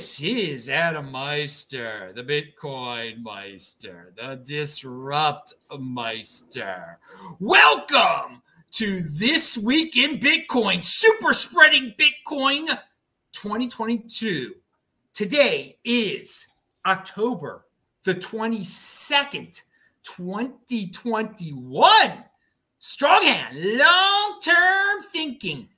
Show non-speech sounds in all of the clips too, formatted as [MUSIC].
This is Adam Meister, the Bitcoin Meister, the Disrupt Meister. Welcome to This Week in Bitcoin, Super Spreading Bitcoin 2022. Today is October the 22nd, 2021. Strong hand, long term thinking,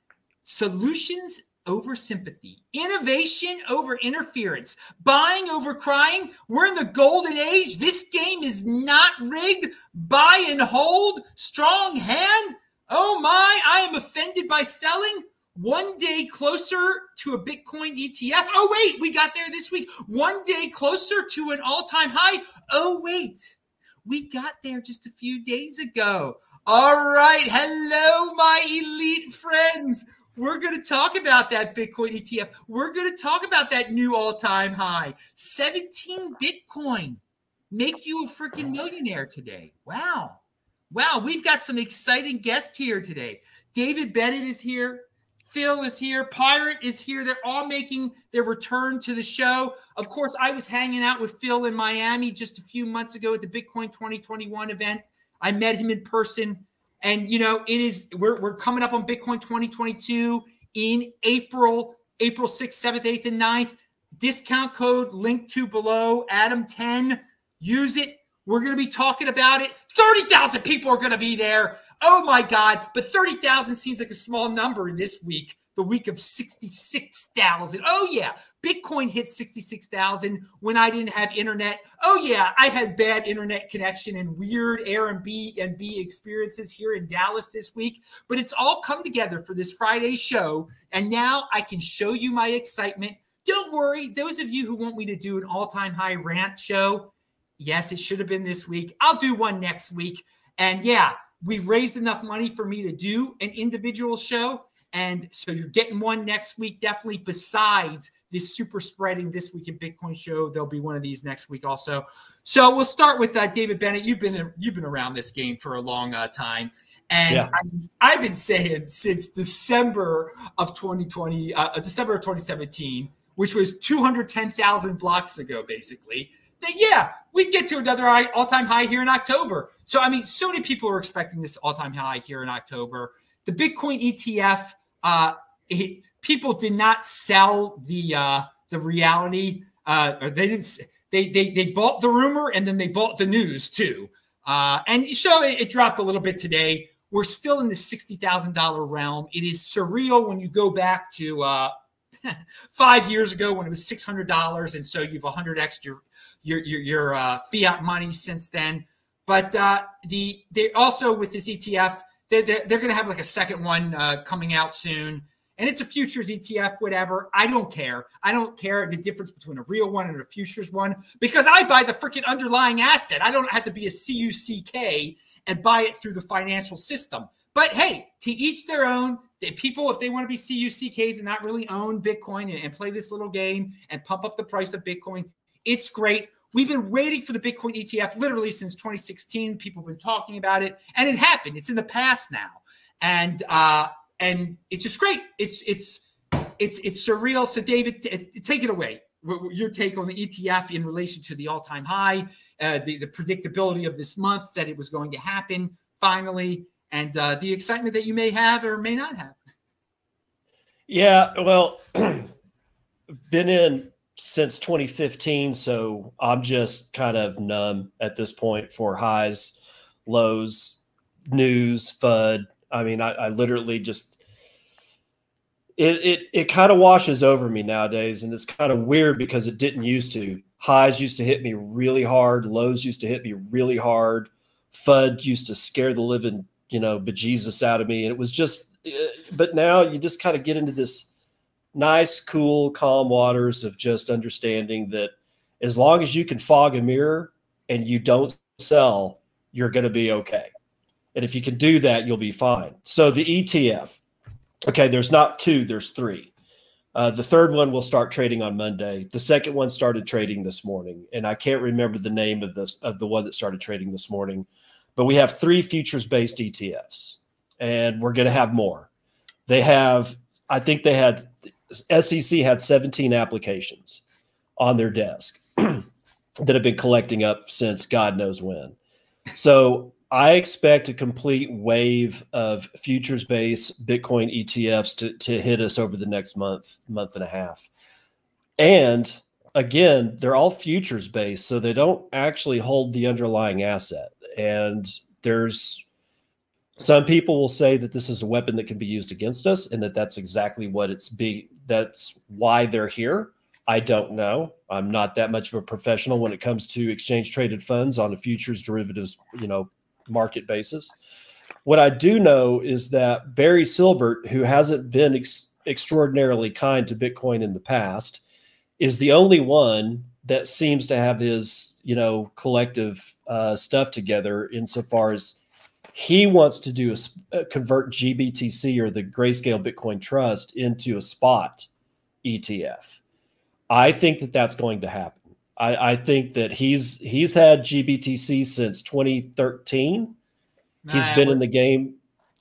solutions over sympathy, innovation over interference, buying over crying. We're in the golden age. This game is not rigged. Buy and hold, strong hand. Oh my, I am offended by selling. One day closer to a Bitcoin ETF. Oh, wait, we got there this week. One day closer to an all time high. Oh, wait, we got there just a few days ago. All right. Hello, my elite friends. We're going to talk about that Bitcoin ETF. We're going to talk about that new all time high 17 Bitcoin. Make you a freaking millionaire today. Wow. Wow. We've got some exciting guests here today. David Bennett is here. Phil is here. Pirate is here. They're all making their return to the show. Of course, I was hanging out with Phil in Miami just a few months ago at the Bitcoin 2021 event. I met him in person. And you know, it is we're we're coming up on Bitcoin 2022 in April, April 6th, 7th, 8th, and 9th. Discount code linked to below, Adam10. Use it. We're going to be talking about it. 30,000 people are going to be there. Oh my God. But 30,000 seems like a small number in this week, the week of 66,000. Oh, yeah. Bitcoin hit 66,000 when I didn't have internet. Oh yeah, I had bad internet connection and weird Airbnb and B experiences here in Dallas this week, but it's all come together for this Friday show and now I can show you my excitement. Don't worry, those of you who want me to do an all-time high rant show, yes, it should have been this week. I'll do one next week. And yeah, we've raised enough money for me to do an individual show and so you're getting one next week, definitely. Besides this super spreading this week in Bitcoin show, there'll be one of these next week also. So we'll start with uh, David Bennett. You've been you've been around this game for a long uh, time, and yeah. I, have been saying since December of 2020, uh, December of 2017, which was 210,000 blocks ago, basically. That yeah, we get to another all-time high here in October. So I mean, so many people are expecting this all-time high here in October. The Bitcoin ETF uh, people did not sell the uh, the reality, uh, or they didn't. They, they they bought the rumor and then they bought the news too. Uh, and so it, it dropped a little bit today. We're still in the sixty thousand dollar realm. It is surreal when you go back to uh, [LAUGHS] five years ago when it was six hundred dollars, and so you've hundred extra your your, your uh, fiat money since then. But uh, the they also with this ETF they're, they're, they're going to have like a second one uh, coming out soon. And it's a futures ETF, whatever. I don't care. I don't care the difference between a real one and a futures one because I buy the freaking underlying asset. I don't have to be a CUCK and buy it through the financial system. But hey, to each their own. People, if they want to be CUCKs and not really own Bitcoin and, and play this little game and pump up the price of Bitcoin, it's great. We've been waiting for the Bitcoin ETF literally since 2016. People have been talking about it, and it happened. It's in the past now, and uh, and it's just great. It's it's it's it's surreal. So, David, t- take it away. Your take on the ETF in relation to the all-time high, uh, the the predictability of this month that it was going to happen finally, and uh, the excitement that you may have or may not have. Yeah, well, [CLEARS THROAT] been in since 2015. So I'm just kind of numb at this point for highs, lows, news, FUD. I mean, I, I literally just it it it kind of washes over me nowadays, and it's kind of weird because it didn't used to. Highs used to hit me really hard, lows used to hit me really hard. FUD used to scare the living, you know, bejesus out of me, and it was just. Eh, but now you just kind of get into this nice, cool, calm waters of just understanding that as long as you can fog a mirror and you don't sell, you're going to be okay. And if you can do that, you'll be fine. So the ETF, okay, there's not two, there's three. Uh, the third one will start trading on Monday. The second one started trading this morning, and I can't remember the name of this of the one that started trading this morning. But we have three futures-based ETFs, and we're going to have more. They have, I think they had SEC had 17 applications. on their desk [CLEARS THROAT] that have been collecting up since God knows when. So I expect a complete wave of futures based Bitcoin ETFs to, to hit us over the next month, month and a half. And again, they're all futures based, so they don't actually hold the underlying asset. And there's some people will say that this is a weapon that can be used against us and that that's exactly what it's be that's why they're here i don't know. I'm not that much of a professional when it comes to exchange traded funds on a futures derivatives you know market basis. What i do know is that barry silbert who hasn't been ex- extraordinarily kind to bitcoin in the past is the only one that seems to have his you know collective uh, stuff together insofar as he wants to do a, uh, convert GBTC or the Grayscale Bitcoin Trust into a spot ETF. I think that that's going to happen. I, I think that he's he's had GBTC since 2013. Nah, he's been in the game.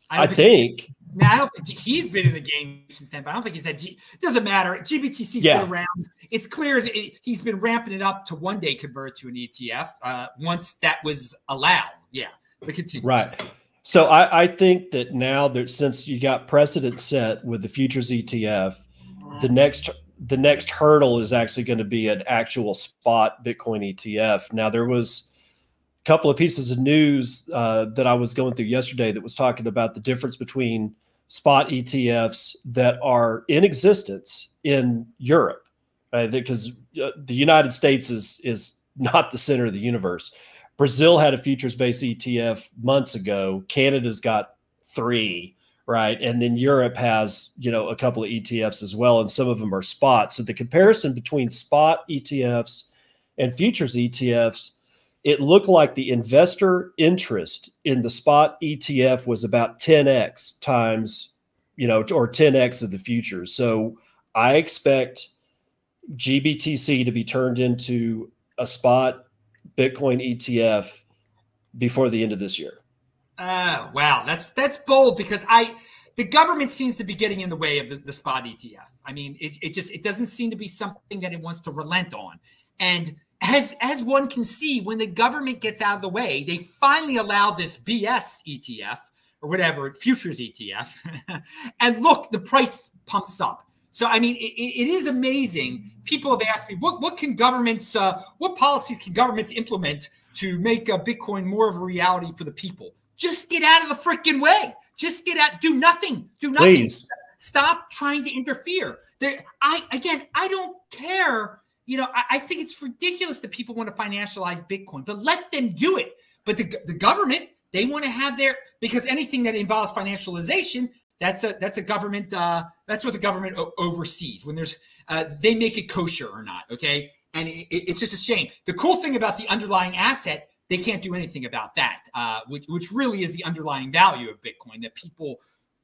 I, I think. Now I don't think he's been in the game since then, but I don't think he's had. G, it doesn't matter. GBTC's yeah. been around. It's clear as it, he's been ramping it up to one day convert to an ETF uh, once that was allowed. Yeah. But continue. Right. So I, I think that now that since you got precedent set with the futures ETF, the mm-hmm. next the next hurdle is actually going to be an actual spot Bitcoin ETF. Now there was a couple of pieces of news uh, that I was going through yesterday that was talking about the difference between spot ETFs that are in existence in Europe, right? Because uh, the United States is is not the center of the universe. Brazil had a futures based ETF months ago. Canada's got three, right? And then Europe has, you know, a couple of ETFs as well, and some of them are spot. So the comparison between spot ETFs and futures ETFs, it looked like the investor interest in the spot ETF was about 10x times, you know, or 10x of the futures. So I expect GBTC to be turned into a spot Bitcoin ETF before the end of this year. Oh, wow. That's that's bold because I the government seems to be getting in the way of the, the spot ETF. I mean, it, it just it doesn't seem to be something that it wants to relent on. And as as one can see, when the government gets out of the way, they finally allow this BS ETF or whatever futures ETF, [LAUGHS] and look, the price pumps up. So, I mean, it, it is amazing. People have asked me, what, what can governments, uh, what policies can governments implement to make uh, Bitcoin more of a reality for the people? Just get out of the freaking way. Just get out. Do nothing. Do nothing. Please. Stop trying to interfere. There, I again, I don't care. You know, I, I think it's ridiculous that people want to financialize Bitcoin, but let them do it. But the, the government, they want to have their because anything that involves financialization, that's a that's a government. Uh, that's what the government o- oversees when there's uh, they make it kosher or not. Okay, and it, it's just a shame. The cool thing about the underlying asset, they can't do anything about that, uh, which which really is the underlying value of Bitcoin that people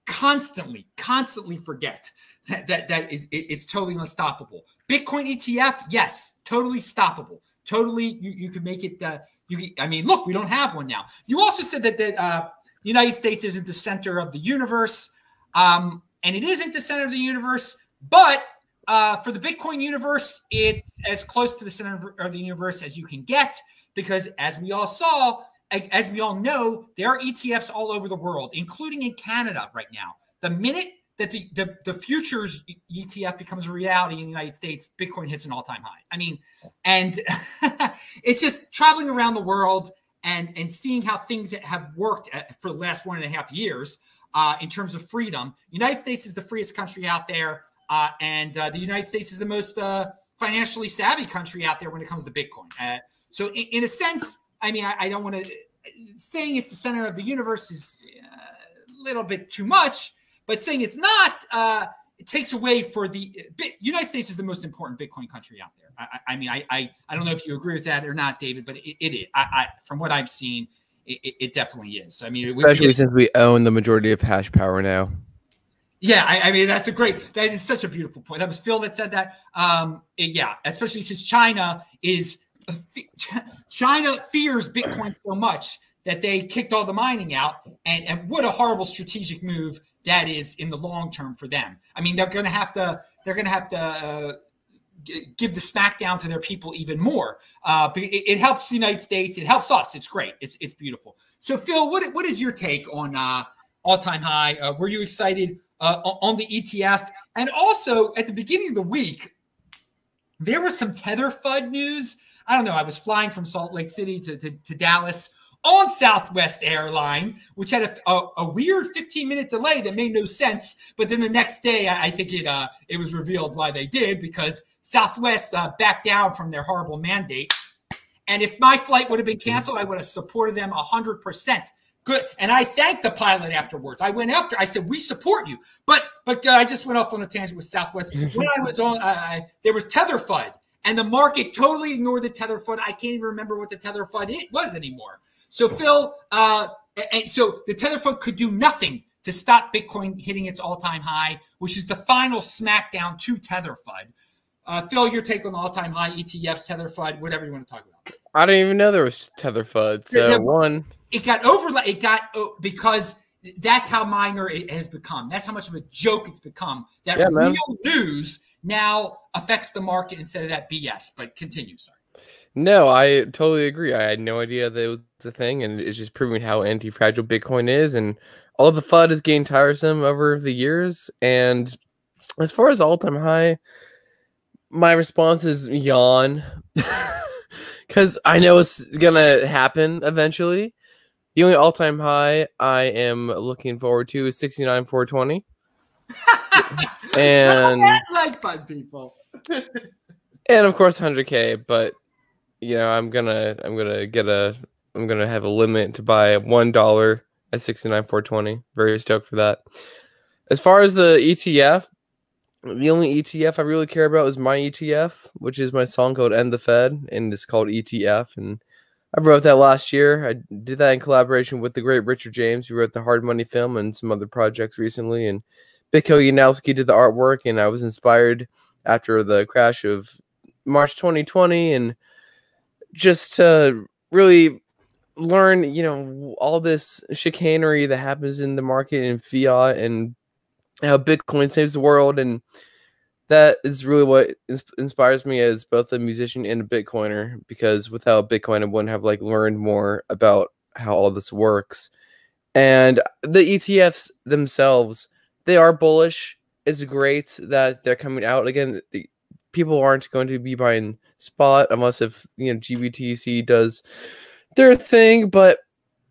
constantly constantly forget that that, that it, it, it's totally unstoppable. Bitcoin ETF, yes, totally stoppable. Totally, you you could make it. Uh, you, I mean, look, we don't have one now. You also said that the uh, United States isn't the center of the universe. Um, and it isn't the center of the universe, but uh, for the Bitcoin universe, it's as close to the center of the universe as you can get because, as we all saw, as we all know, there are ETFs all over the world, including in Canada right now. The minute that the, the, the futures ETF becomes a reality in the United States, Bitcoin hits an all time high. I mean, and [LAUGHS] it's just traveling around the world and, and seeing how things have worked uh, for the last one and a half years uh, in terms of freedom. United States is the freest country out there, uh, and uh, the United States is the most uh, financially savvy country out there when it comes to Bitcoin. Uh, so, in, in, a sense, I mean, I, I don't want to saying it's the center of the universe is uh, a little bit too much, but saying it's not. it takes away for the United States is the most important Bitcoin country out there. I, I mean, I, I, I don't know if you agree with that or not, David, but it, it is. I, I, from what I've seen, it, it definitely is. I mean, especially we, since we own the majority of hash power now. Yeah, I, I, mean that's a great. That is such a beautiful point. That was Phil that said that. Um, yeah, especially since China is [LAUGHS] China fears Bitcoin so much that they kicked all the mining out, and and what a horrible strategic move that is in the long term for them. I mean, they're going to have to they're going to have to give the smackdown to their people even more. Uh, it, it, helps the United States. It helps us. It's great. It's it's beautiful. So Phil, what what is your take on uh, all time high? Uh, were you excited uh, on the ETF? And also at the beginning of the week, there was some Tether FUD news. I don't know. I was flying from Salt Lake City to, to, to Dallas on Southwest Airline, which had a, a, a, weird 15 minute delay that made no sense. But then the next day, I, I think it uh, it was revealed why they did because Southwest uh, backed down from their horrible mandate. And if my flight would have been canceled, I would have supported them 100%. Good. And I thanked the pilot afterwards. I went after, I said, we support you. But but uh, I just went off on a tangent with Southwest. when I was on, uh, there was Tether FUD. And the market totally ignored the Tether FUD. I can't even remember what the Tether FUD it was anymore. So Phil, uh, and so the Tether FUD could do nothing to stop Bitcoin hitting its all-time high, which is the final smackdown to Tether FUD. Uh, Phil, your take on all-time high ETFs, Tether FUD, whatever you want to talk about. I didn't even know there was Tether FUD. So yeah, one, it got over. It got oh, because that's how minor it has become. That's how much of a joke it's become. That yeah, real news now affects the market instead of that BS. But continue, sorry. No, I totally agree. I had no idea that it was a thing, and it's just proving how anti-fragile Bitcoin is, and all the FUD is getting tiresome over the years. And as far as all-time high, my response is yawn, [LAUGHS] because I know it's gonna happen eventually. The only all-time high I am looking forward to is sixty-nine four twenty. [LAUGHS] and like fun people. [LAUGHS] and of course 100k but you know, I'm gonna I'm gonna get a I'm gonna have a limit to buy one dollar at sixty nine four twenty. Very stoked for that. As far as the ETF, the only ETF I really care about is my ETF, which is my song called "End the Fed," and it's called ETF. And I wrote that last year. I did that in collaboration with the great Richard James, who wrote the Hard Money film and some other projects recently. And Biko Yanowski did the artwork, and I was inspired after the crash of March 2020 and just to really learn, you know, all this chicanery that happens in the market and fiat and how Bitcoin saves the world. And that is really what inspires me as both a musician and a Bitcoiner because without Bitcoin, I wouldn't have like learned more about how all this works. And the ETFs themselves, they are bullish. It's great that they're coming out again. The, people aren't going to be buying spot unless if you know GBTC does their thing. But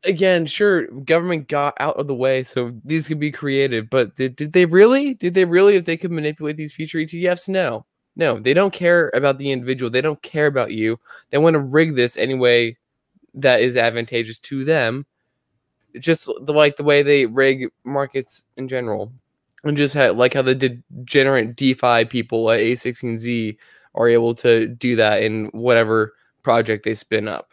again, sure, government got out of the way so these could be created. But did, did they really? Did they really? If they could manipulate these future ETFs? No. No, they don't care about the individual. They don't care about you. They want to rig this anyway that is advantageous to them. Just the, like the way they rig markets in general. And just like how the degenerate DeFi people at A16Z are able to do that in whatever project they spin up.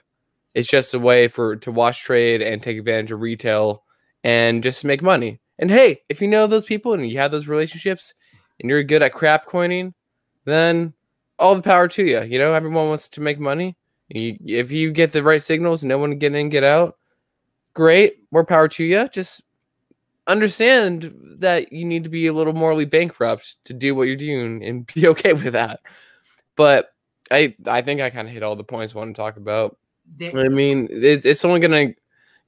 It's just a way for to watch trade and take advantage of retail and just make money. And hey, if you know those people and you have those relationships and you're good at crap coining, then all the power to you. You know, everyone wants to make money. You, if you get the right signals, no one get in, get out. Great, more power to you. Just understand that you need to be a little morally bankrupt to do what you're doing and [LAUGHS] be okay with that. But I I think I kind of hit all the points I want to talk about. I mean, it's it's only gonna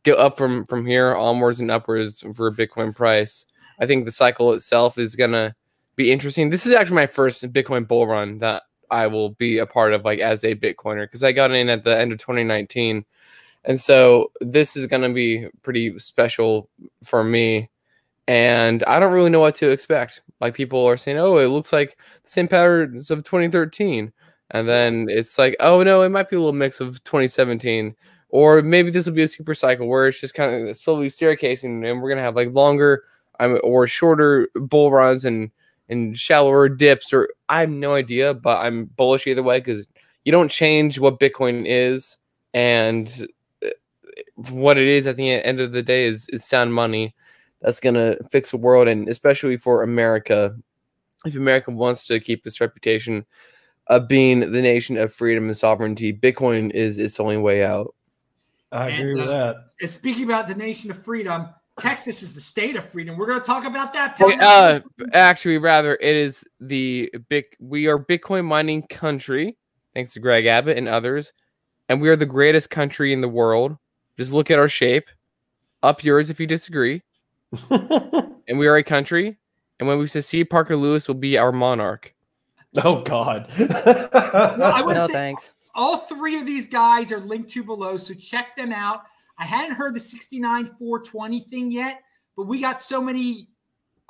go up from from here onwards and upwards for Bitcoin price. I think the cycle itself is gonna be interesting. This is actually my first Bitcoin bull run that I will be a part of, like as a Bitcoiner, because I got in at the end of 2019, and so this is gonna be pretty special for me. And I don't really know what to expect. Like people are saying, oh, it looks like the same patterns of 2013. And then it's like, oh no, it might be a little mix of 2017. Or maybe this will be a super cycle where it's just kind of slowly staircasing and we're gonna have like longer um, or shorter bull runs and and shallower dips or I have no idea, but I'm bullish either way because you don't change what Bitcoin is and uh, what it is at the end of the day is, is sound money that's going to fix the world. And especially for America, if America wants to keep its reputation of being the nation of freedom and sovereignty, Bitcoin is its only way out. I agree and, with uh, that. Speaking about the nation of freedom, Texas is the state of freedom. We're going to talk about that. Wait, uh, actually, rather, it is the big. We are Bitcoin mining country, thanks to Greg Abbott and others, and we are the greatest country in the world. Just look at our shape. Up yours if you disagree. [LAUGHS] and we are a country. And when we secede, Parker Lewis will be our monarch. Oh God. [LAUGHS] I would No say thanks. all three of these guys are linked to below, so check them out. I hadn't heard the 69 420 thing yet, but we got so many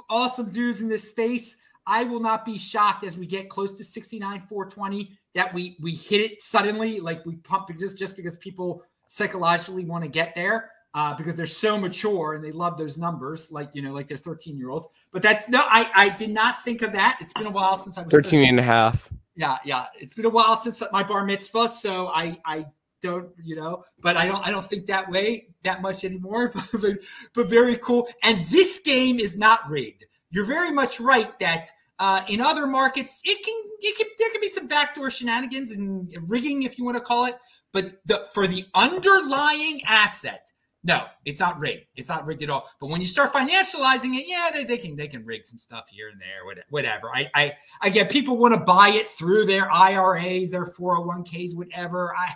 awesome dudes in this space. I will not be shocked as we get close to 69 420 that we we hit it suddenly, like we pump it just just because people psychologically want to get there. Uh, because they're so mature and they love those numbers, like you know, like they're 13 year olds. But that's no, I I did not think of that. It's been a while since I was 13 and a half. yeah yeah it's been a while since my bar mitzvah so i i don't you know but i don't i don't think that way that much anymore [LAUGHS] but, but very cool and this game is not rigged you're very much right that uh, in other markets it can it can there can be some backdoor shenanigans and rigging if you want to call it but the, for the underlying asset no, it's not rigged. It's not rigged at all. But when you start financializing it, yeah, they, they can they can rig some stuff here and there, whatever. I I, I get people want to buy it through their IRAs, their 401ks, whatever. I,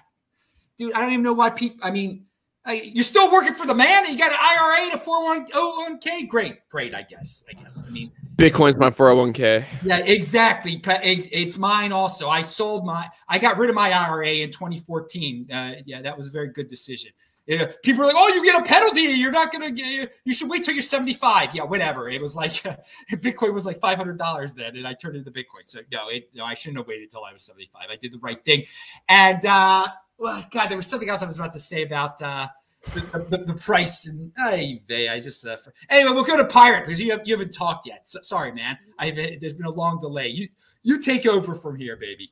dude, I don't even know why people. I mean, I, you're still working for the man, and you got an IRA to 401k. Great, great. I guess. I guess. I mean, Bitcoin's my 401k. yeah, exactly. It- It's mine also. I sold my, I got rid of my IRA in 2014. Uh, yeah, that was a very good decision. Yeah, people are like, "Oh, you get a penalty. You're not gonna get. You should wait till you're 75." Yeah, whatever. It was like [LAUGHS] Bitcoin was like 500 dollars then, and I turned into Bitcoin. So no, it, no, I shouldn't have waited till I was 75. I did the right thing. And uh, well, God, there was something else I was about to say about uh, the, the, the price and vey, I just uh, for, anyway. We'll go to Pirate because you have, you haven't talked yet. So, sorry, man. I've there's been a long delay. You you take over from here, baby.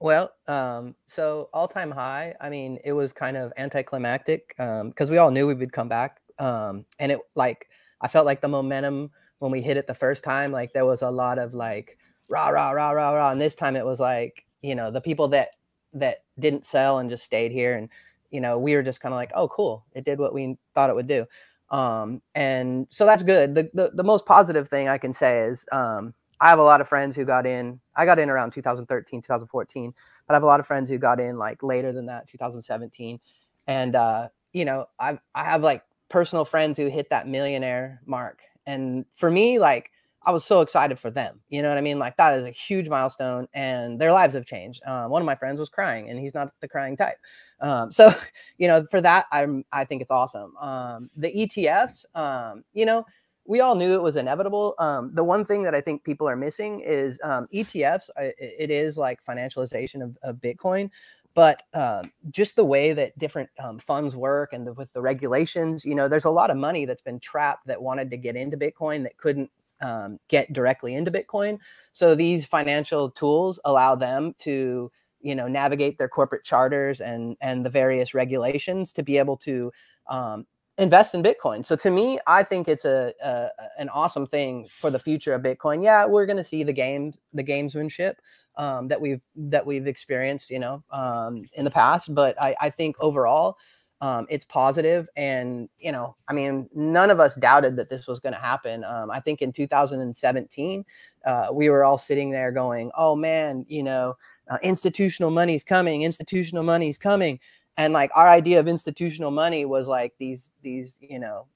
Well, um, so all time high. I mean, it was kind of anticlimactic because we all knew we would come back, um, and it like I felt like the momentum when we hit it the first time, like there was a lot of like rah rah rah rah rah, and this time it was like you know the people that that didn't sell and just stayed here, and you know we were just kind of like, oh cool, it did what we thought it would do, um, and so that's good. The, the the most positive thing I can say is. Um, I have a lot of friends who got in. I got in around 2013, 2014, but I have a lot of friends who got in like later than that, 2017. And uh, you know, I I have like personal friends who hit that millionaire mark. And for me, like I was so excited for them. You know what I mean? Like that is a huge milestone, and their lives have changed. Uh, one of my friends was crying, and he's not the crying type. Um, [LAUGHS] so, you know, for that, I'm I think it's awesome. Um, the ETFs, um, you know, we all knew it was inevitable. Um, the one thing that I think people are missing is um, ETFs. I- It is like financialization of, of Bitcoin, but um, just the way that different um, funds work and the, with the regulations, you know, there's a lot of money that's been trapped that wanted to get into Bitcoin that couldn't um, get directly into Bitcoin. So these financial tools allow them to, you know, navigate their corporate charters and and the various regulations to be able to um, invest in Bitcoin. So to me, I think it's a, a an awesome thing for the future of Bitcoin. Yeah, we're going to see the games, the gamesmanship um, that we've that we've experienced, you know, um, in the past. But I, I think overall, um, it's positive, and you know, I mean, none of us doubted that this was going to happen. Um, I think in 2017, uh, we were all sitting there going, "Oh man, you know." Uh, institutional money's coming institutional money's coming and like our idea of institutional money was like these these you know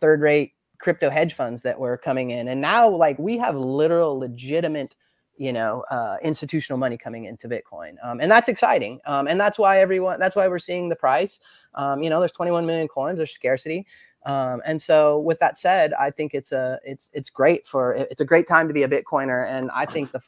third rate crypto hedge funds that were coming in. And now like we have literal legitimate you know uh, institutional money coming into bitcoin. Um, and that's exciting. Um, and that's why everyone that's why we're seeing the price. Um, you know there's 21 million coins there's scarcity. Um, and so with that said i think it's a it's it's great for it's a great time to be a bitcoiner. And i think the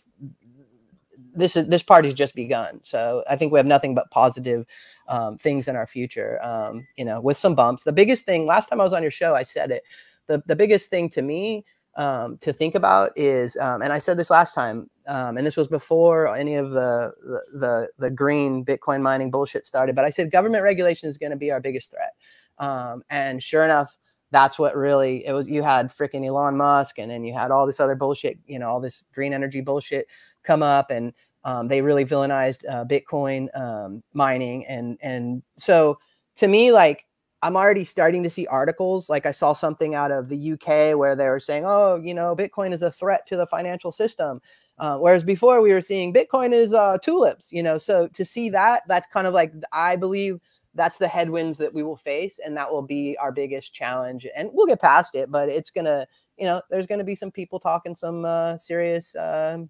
this is this party's just begun. So i think we have nothing but positive um, things in our future um, you know with some bumps. The biggest thing last time i was on your show i said it. The, the biggest thing to me um, to think about is um, and i said this last time um, and this was before any of the, the the the green bitcoin mining bullshit started but i said government regulation is going to be our biggest threat. Um, and sure enough that's what really it was you had freaking elon musk and then you had all this other bullshit you know all this green energy bullshit come up and um, they really villainized uh, Bitcoin um, mining, and and so to me, like I'm already starting to see articles. Like I saw something out of the UK where they were saying, "Oh, you know, Bitcoin is a threat to the financial system." Uh, whereas before we were seeing Bitcoin is uh, tulips, you know. So to see that, that's kind of like I believe that's the headwinds that we will face, and that will be our biggest challenge. And we'll get past it, but it's gonna, you know, there's gonna be some people talking some uh, serious um,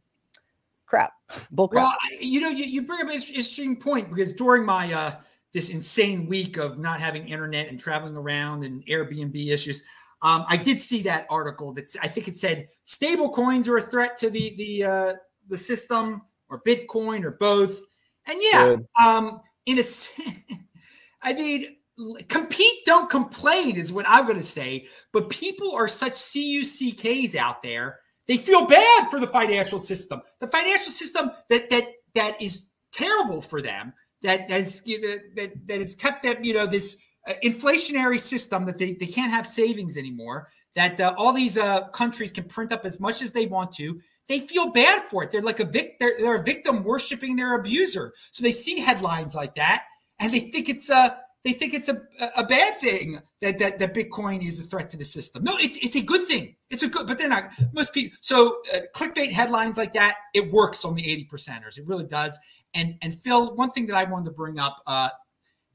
crap, bull crap. Well, you know, you, you bring up an interesting point because during my uh, this insane week of not having internet and traveling around and Airbnb issues, um, I did see that article. that I think it said stable coins are a threat to the the uh, the system or Bitcoin or both. And yeah, um, in a [LAUGHS] I mean, compete, don't complain is what I'm going to say. But people are such CUCKs out there. They feel bad for the financial system. The financial system that that that is terrible for them. That has that that has kept them, you know, this uh, inflationary system that they, they can't have savings anymore. That uh, all these uh, countries can print up as much as they want to. They feel bad for it. They're like a vic- they're, they're a victim worshiping their abuser. So they see headlines like that and they think it's a they think it's a, a bad thing that, that that Bitcoin is a threat to the system. No, it's it's a good thing. It's a good, but they're not. Most people. So uh, clickbait headlines like that, it works on the eighty percenters. It really does. And and Phil, one thing that I wanted to bring up, uh,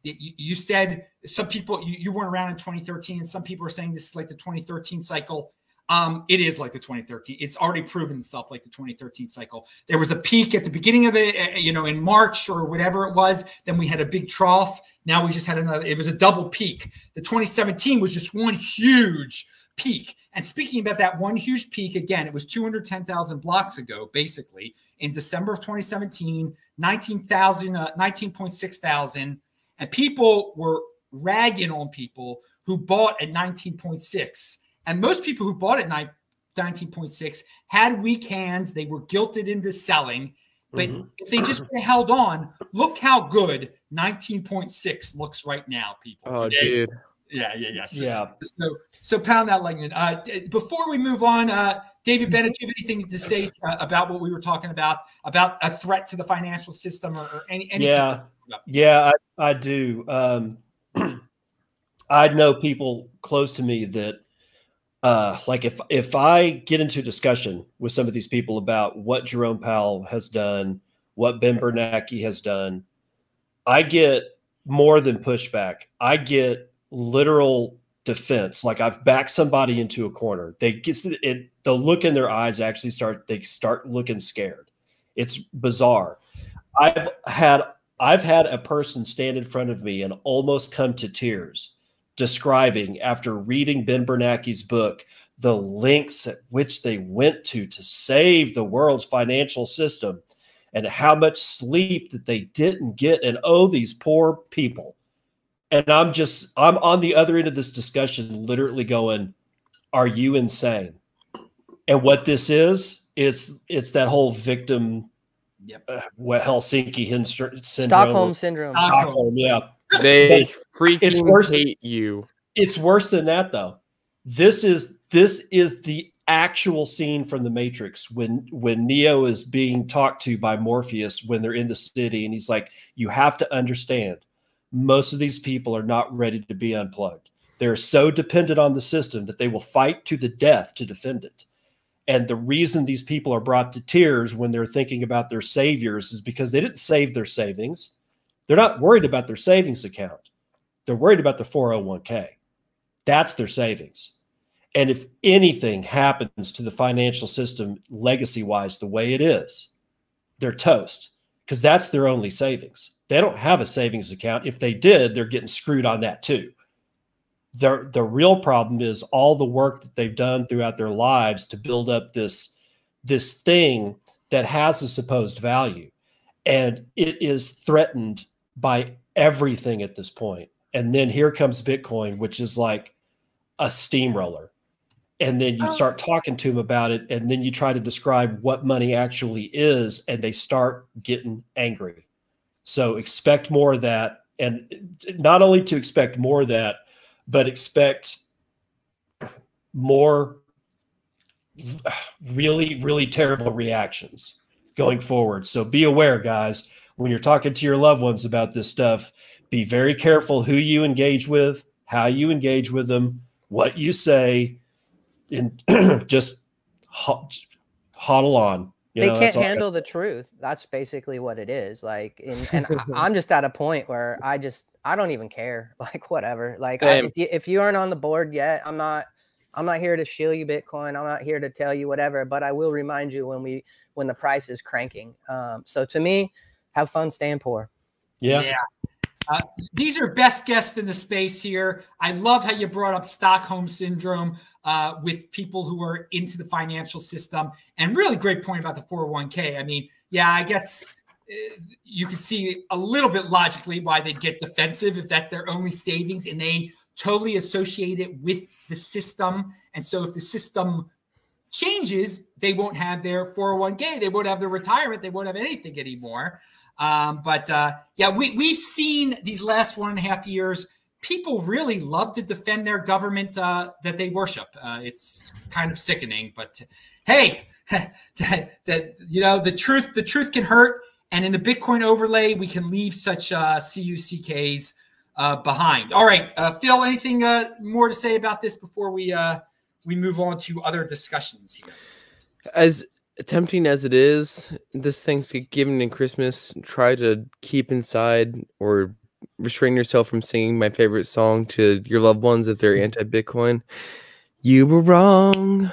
you, you said some people you, you weren't around in 2013, and some people are saying this is like the 2013 cycle. Um, it is like the 2013. It's already proven itself like the 2013 cycle. There was a peak at the beginning of the, uh, you know, in March or whatever it was. Then we had a big trough. Now we just had another. It was a double peak. The 2017 was just one huge peak. And speaking about that one huge peak, again, it was 210,000 blocks ago, basically in December of 2017, 19,000, uh, 19.6 thousand, and people were ragging on people who bought at 19.6 and most people who bought at 19.6 had weak hands. They were guilted into selling. But mm-hmm. if they just held on, look how good 19.6 looks right now, people. Oh, dude. Yeah, yeah, yeah. So, yeah. So, so pound that lightning. Uh, before we move on, uh, David Bennett, do you have anything to say uh, about what we were talking about, about a threat to the financial system or, or any, anything? Yeah, yeah, I, I do. Um, [CLEARS THROAT] I know people close to me that uh, like if if I get into discussion with some of these people about what Jerome Powell has done, what Ben Bernanke has done, I get more than pushback. I get literal defense. Like I've backed somebody into a corner. They get it. The look in their eyes actually start. They start looking scared. It's bizarre. I've had I've had a person stand in front of me and almost come to tears describing after reading Ben Bernanke's book the lengths at which they went to to save the world's financial system and how much sleep that they didn't get and oh these poor people and i'm just i'm on the other end of this discussion literally going are you insane and what this is is it's that whole victim yep. uh, helsinki syndrome stockholm syndrome stockholm yeah they freaking it's worse, hate you. It's worse than that though. This is this is the actual scene from the Matrix when when Neo is being talked to by Morpheus when they're in the city and he's like, "You have to understand, most of these people are not ready to be unplugged. They're so dependent on the system that they will fight to the death to defend it." And the reason these people are brought to tears when they're thinking about their saviors is because they didn't save their savings they're not worried about their savings account. They're worried about the 401k. That's their savings. And if anything happens to the financial system legacy wise the way it is, they're toast because that's their only savings. They don't have a savings account. If they did, they're getting screwed on that too. The, the real problem is all the work that they've done throughout their lives to build up this, this thing that has a supposed value. And it is threatened by everything at this point. And then here comes Bitcoin, which is like a steamroller. And then you oh. start talking to them about it, and then you try to describe what money actually is, and they start getting angry. So expect more of that. And not only to expect more of that, but expect more really, really terrible reactions going forward. So be aware, guys when you're talking to your loved ones about this stuff, be very careful who you engage with, how you engage with them, what you say, and [CLEARS THROAT] just huddle on. You they know, can't handle the [LAUGHS] truth. That's basically what it is. Like, in, and I, [LAUGHS] am just at a point where I just I don't even care. [LAUGHS] Like, whatever. Like, I, if you if you aren't on the board yet, I'm not. I'm not here to shill you Bitcoin. I'm not here to tell you whatever. But I will remind you when we when the price is cranking. Um, so to me, have fun staying poor. Yeah. Yeah. Uh, these are best guests in the space here. I love how you brought up Stockholm syndrome uh, with people who are into the financial system, and really great point about the 401k. I mean, yeah, I guess uh, you can see a little bit logically why they'd get defensive if that's their only savings and they totally associate it with the system. And so if the system changes, they won't have their 401k, they won't have their retirement, they won't have anything anymore. Um, but uh, yeah, we, we've seen these last one and a half years, people really love to defend their government uh, that they worship. Uh, it's kind of sickening, but hey, that, [LAUGHS] that, you know, the truth, the truth can hurt. And in the Bitcoin overlay, we can leave such uh, CUCKs uh, behind. All right, uh, Phil, anything uh, more to say about this before we we move on to other discussions here? As tempting as it is, this Thanksgiving and Christmas, try to keep inside or restrain yourself from singing my favorite song to your loved ones if they're anti Bitcoin. You were wrong.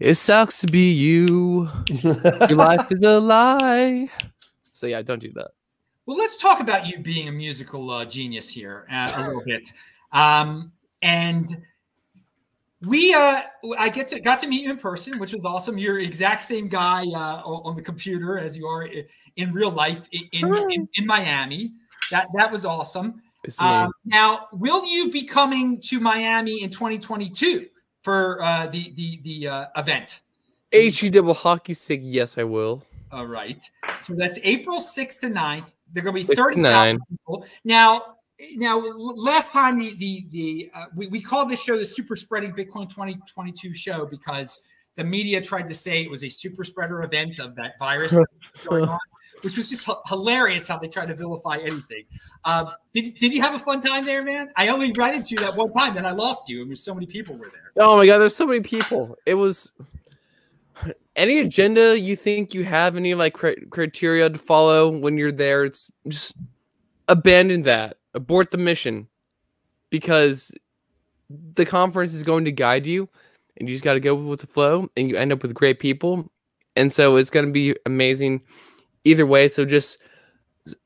It sucks to be you. your [LAUGHS] life is a lie. So, yeah, don't do that. Well, let's talk about you being a musical uh, genius here uh, a little [LAUGHS] bit. Um, and we uh i get to got to meet you in person which was awesome you're exact same guy uh on the computer as you are in real life in in, in miami that that was awesome. Um, now will you be coming to miami in 2022 for uh the the the uh event? He double hockey stick yes i will. All right. So that's april 6th to 9th they're going to be 30,000 people. Now now last time the the the uh, we, we called this show the super spreading bitcoin 2022 show because the media tried to say it was a super spreader event of that virus [LAUGHS] going on which was just h- hilarious how they tried to vilify anything. Um, did, did you have a fun time there man? I only ran into you that one time then i lost you and there's so many people were there. Oh my god there's so many people. It was any agenda you think you have any like criteria to follow when you're there it's just abandon that. Abort the mission. Because the conference is going to guide you and you just got to go with the flow and you end up with great people. And so it's going to be amazing either way so just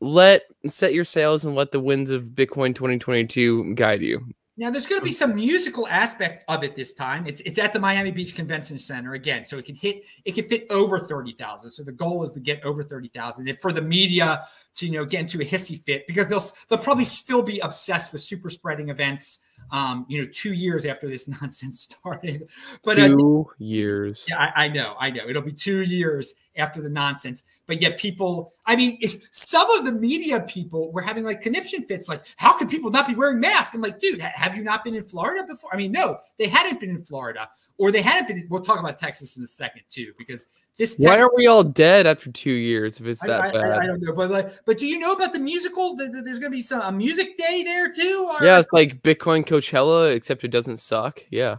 let set your sails and let the winds of bitcoin 2022 guide you now there's going to be some musical aspect of it this time. It's it's at the Miami Beach Convention Center again, so it can hit it can fit over thirty thousand. So the goal is to get over thirty thousand. And for the media to you know get into a hissy fit because they'll they'll probably still be obsessed with super spreading events. Um, you know, two years after this [LAUGHS] nonsense started. But two uh, years. Yeah, I, I know, I know. It'll be two years after the nonsense but yet people i mean some of the media people were having like conniption fits like how can people not be wearing masks i'm like dude have you not been in florida before i mean no they hadn't been in florida or they hadn't been we'll talk about texas in a second too because this Texas, why are we all dead after two years if it's that I, bad? I, I, don't know but like but do you know about the musical? There's gonna be some a music day there too yeah it's like bitcoin coachella except it doesn't suck. Yeah.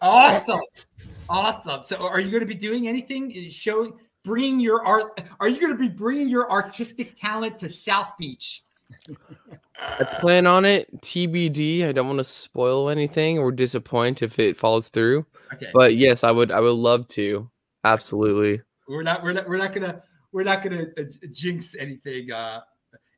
Awesome. Awesome. So are you going to be doing anything uh, showing bringing your art? Are you going to be bringing your artistic talent to South Beach? [LAUGHS] I plan on it. TBD. I don't want to spoil anything or disappoint if it falls through. Okay. But yes, I would. I would love to. Absolutely. We're not. We're not. We're not gonna. We're not gonna uh, jinx anything uh,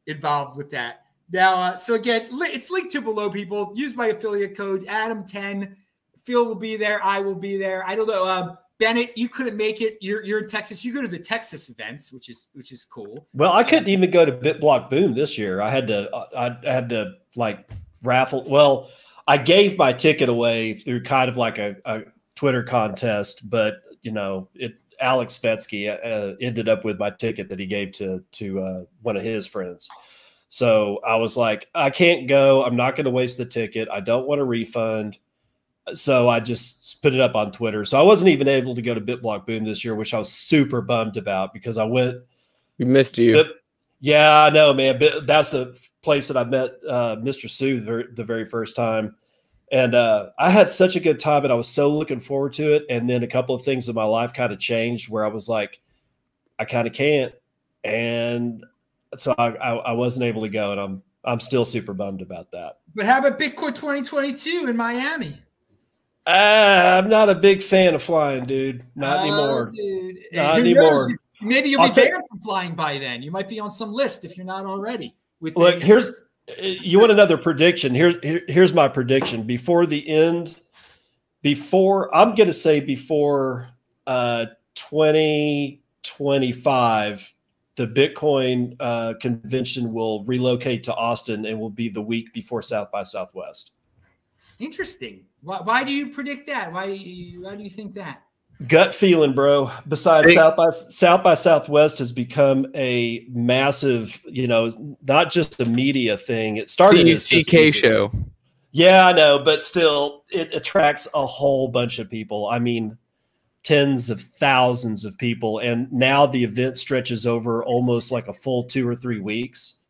involved with that. Now, uh, so again, it's linked to below. People use my affiliate code Adam ten. Phil will be there. I will be there. I don't know. Um, Bennett, you couldn't make it. You're you're in Texas. You go to the Texas events, which is which is cool. Well, I couldn't even go to BitBlock Boom this year. I had to I, I had to like raffle. Well, I gave my ticket away through kind of like a, a Twitter contest, but you know it. Aleks Svetski uh, ended up with my ticket that he gave to to uh, one of his friends. So I was like, I can't go. I'm not going to waste the ticket. I don't want a refund so I just put it up on Twitter. So I wasn't even able to go to BitBlock Boom this year, which I was super bummed about because I went. We missed you. Bit, yeah, I know, man. But that's the place that I met uh, Mr. Sue the very, the very first time. And uh, I had such a good time, and I was so looking forward to it. And then a couple of things in my life kind of changed, where I was like, I kind of can't, and so I, I, I wasn't able to go, and I'm I'm still super bummed about that. But how about Bitcoin 2022 in Miami? Uh, I'm not a big fan of flying, dude. Not Oh, anymore. Dude. Not Who anymore. knows? Maybe you'll I'll be banned from flying by then. You might be on some list if you're not already. With Look, the- here's you want another prediction. Here's here, here's my prediction. Before the end, before I'm gonna say before uh 2025, the Bitcoin uh, convention will relocate to Austin and will be the week before South by Southwest. Interesting. Why, why do you predict that? Why, why do you think that? Gut feeling, bro. Besides, Hey. South by South by Southwest has become a massive, you know, not just a media thing. It started as just CK show. Yeah, I know, but still, it attracts a whole bunch of people. I mean, tens of thousands of people, and now the event stretches over almost like a full two or three weeks.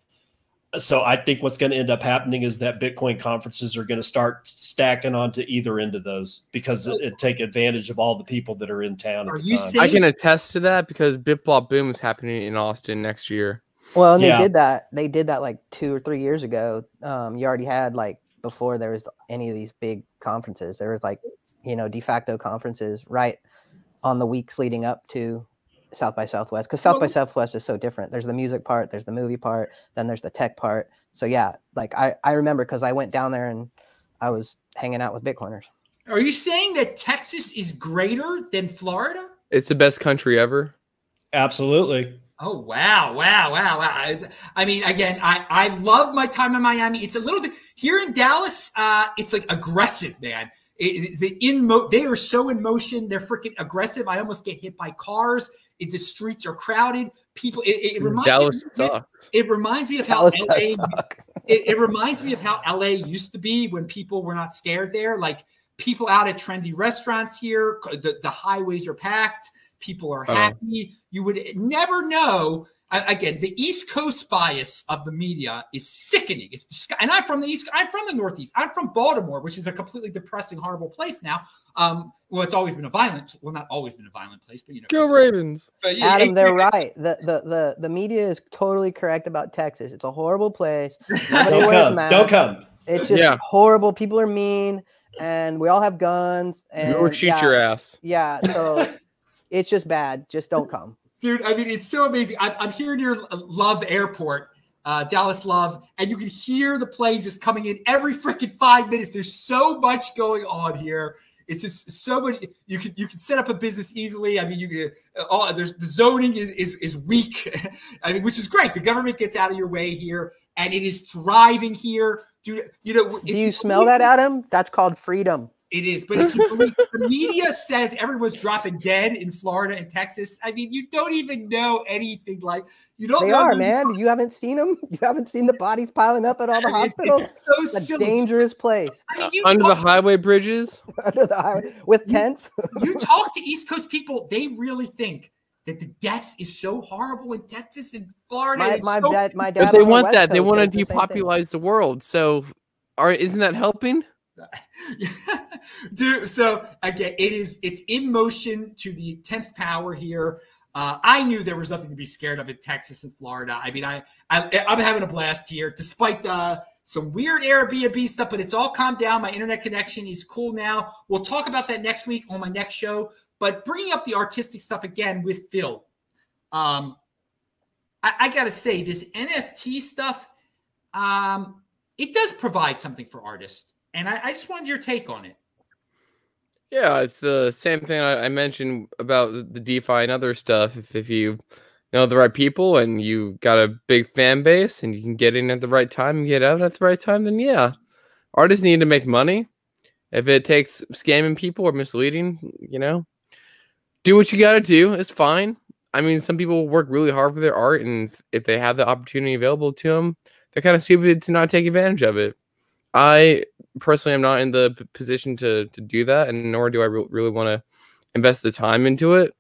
So I think what's going to end up happening is that Bitcoin conferences are going to start stacking onto either end of those because it, it take advantage of all the people that are in town. Are you saying- I can attest to that because BitBlockBoom is happening in Austin next year. Well, and Yeah. they did that. They did that like two or three years ago. Um, you already had like before there was any of these big conferences. There was like, you know, de facto conferences right on the weeks leading up to South by Southwest because South by Southwest is so different. There's the music part, there's the movie part, then there's the tech part. So yeah, like I I remember because I went down there and I was hanging out with Bitcoiners. Are you saying that Texas is greater than Florida? It's the best country ever. Absolutely. Oh wow, wow, wow, wow! I was- I mean, again, I I love my time in Miami. It's a little di- here in Dallas. Uh, it's like aggressive, man. It, it- the in mo- they are so in motion. They're freaking aggressive. I almost get hit by cars. It, the streets are crowded. People. It, it reminds Dallas me, sucks. It reminds me of how Dallas LA [LAUGHS] it, it reminds me of how LA used to be when people were not scared there. Like people out at trendy restaurants here, the, the highways are packed, people are Uh-huh. happy. You would never know. A- Again, the East Coast bias of the media is sickening. It's disgu- and I'm from the East. I'm from the Northeast. I'm from Baltimore, which is a completely depressing, horrible place now. Um, well, it's always been a violent. Well, not always been a violent place, but you know. Go Ravens. but yeah, Adam, it- they're [LAUGHS] right. The, the the the media is totally correct about Texas. It's a horrible place. [LAUGHS] Don't come. masks. Don't come. It's just Yeah. horrible. People are mean, and we all have guns. And Or shoot yeah, your ass. Yeah, so it's just bad. Just don't come. Dude i mean it's so amazing. I'm, I'm here near love airport uh, dallas love and you can hear the planes just coming in every freaking five minutes. There's so much going on here. It's just so much. You can you can set up a business easily. I mean you can uh, all there's the zoning is is, is weak. [LAUGHS] I mean which is great. The government gets out of your way here and it is thriving here. Dude you know Do you smell that, Adam? That's called freedom. It is, but if you [LAUGHS] believe the media says everyone's dropping dead in Florida and Texas, I mean, you don't even know anything like you don't They know. are, the- man. You haven't seen them. You haven't seen the bodies piling up at all the I mean, it's, hospitals. it's so It's a silly. dangerous place I mean, you Under the highway bridges. [LAUGHS] under the highway with tents. you [LAUGHS] talk to East Coast people, they really think that the death is so horrible in Texas and Florida. My, my so- dad, my dad. They on the want West that. They want to says the depopularize the world. So, are isn't that helping? [LAUGHS] Dude, so again, it is it's in motion to the tenth power here. Uh, I knew there was nothing to be scared of in Texas and Florida. I mean, I, I I'm having a blast here, despite uh, some weird Airbnb stuff, but it's all calmed down. My internet connection is cool now. We'll talk about that next week on my next show. But bringing up the artistic stuff again with Phil, um, I, I got to say this NFT stuff, um, it does provide something for artists, and I, I just wanted your take on it. Yeah, it's the same thing I, I mentioned about the- DeFi and other stuff. If if you know the right people and you got a big fan base and you can get in at the right time and get out at the right time, then yeah, artists need to make money. If it takes scamming people or misleading, you know, do what you got to do. It's fine. I mean, some people work really hard for their art, and if they have the opportunity available to them, they're kind of stupid to not take advantage of it. I personally am not in the p- position to to do that, and nor do I re- really want to invest the time into it.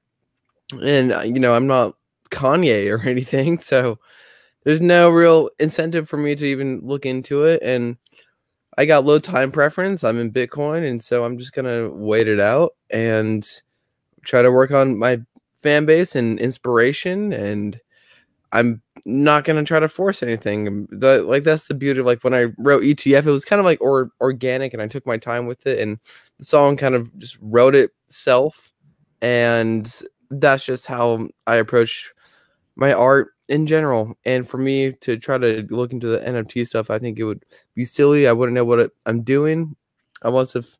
And uh, you know, I'm not Kanye or [LAUGHS] anything, so there's no real incentive for me to even look into it. And I got low time preference. I'm in Bitcoin, and so I'm just gonna wait it out and try to work on my fan base and inspiration. And I'm not gonna try to force anything. The, like that's the beauty of like when I wrote ETF, it was kind of like or organic, and I took my time with it, and the song kind of just wrote itself. And that's just how I approach my art in general. And for me to try to look into the NFT stuff, I think it would be silly. I wouldn't know what I'm doing. Unless if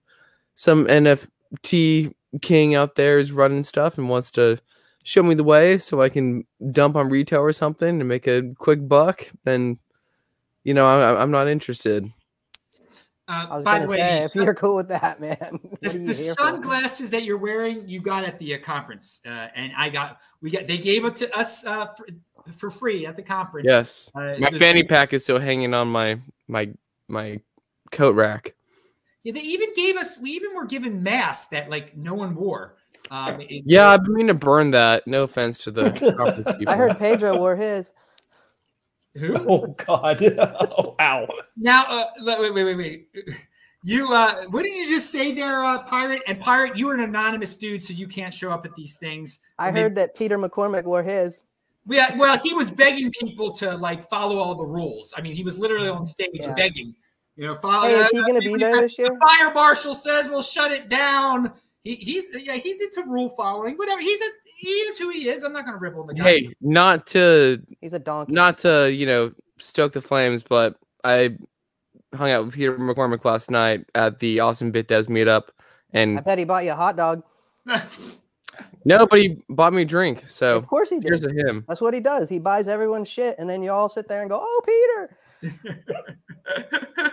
some NFT king out there is running stuff and wants to show me the way so I can dump on retail or something and make a quick buck, then you know I, I'm not interested. Uh, by the way, say, if you're cool with that, man. [LAUGHS] the sunglasses that you're wearing, you got at the uh, conference, uh, and I got we got they gave it to us uh, for, for free at the conference. Yes, uh, my fanny pack is still hanging on my my my coat rack. Yeah, they even gave us. We even were given masks that like no one wore. Um, [LAUGHS] it, yeah, I've been to burn that. No offense to the. [LAUGHS] I heard Pedro wore his. Who? [LAUGHS] Oh God! oh, ow! Now, uh, wait, wait, wait, wait. You, uh, what did you just say there, uh, Pirate? And Pirate, you are an anonymous dude, so you can't show up at these things. I, I mean, heard that Peter McCormack wore his. Yeah, well, he was begging people to like follow all the rules. I mean, he was literally on stage yeah. begging. You know, follow. Hey, is he going to be there this year? The fire marshal says we'll shut it down. He, he's yeah, he's into rule following. Whatever. He's a he is who he is. I'm not going to rip on the guy. Hey, not to he's a donkey. Not to you know stoke the flames, but I hung out with Peter McCormack last night at the Austin Bit Devs meetup, and I bet he bought you a hot dog. [LAUGHS] no, but he bought me a drink. So of course he did. Here's to him. That's what he does. He buys everyone's shit, and then you all sit there and go, "Oh, Peter." [LAUGHS]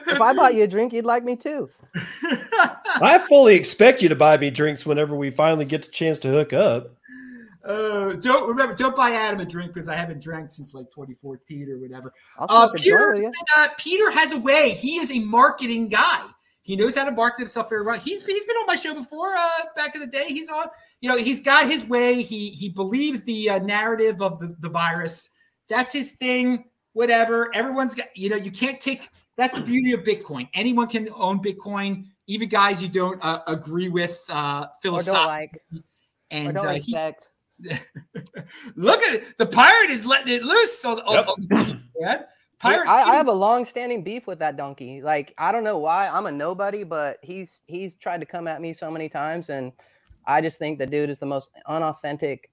if I bought you a drink, you'd like me too. [LAUGHS] I fully expect you to buy me drinks whenever we finally get the chance to hook up. Uh, don't remember. Don't buy Adam a drink because I haven't drank since like 2014 or whatever. Uh, Peter, uh, Peter has a way. He is a marketing guy. He knows how to market himself very well. He's he's been on my show before. Uh, back in the day, he's on. You know, he's got his way. He he believes the uh, narrative of the, the virus. That's his thing. Whatever. Everyone's got. You know, you can't kick. That's the beauty of Bitcoin. Anyone can own Bitcoin, even guys you don't uh, agree with uh, philosophically. Like. And uh, he, [LAUGHS] Look at it. The pirate is letting it loose So, yep. on the Pirate. I, I, have a long-standing beef with that donkey. Like I don't know why. I'm a nobody, but he's he's tried to come at me so many times, and I just think the dude is the most unauthentic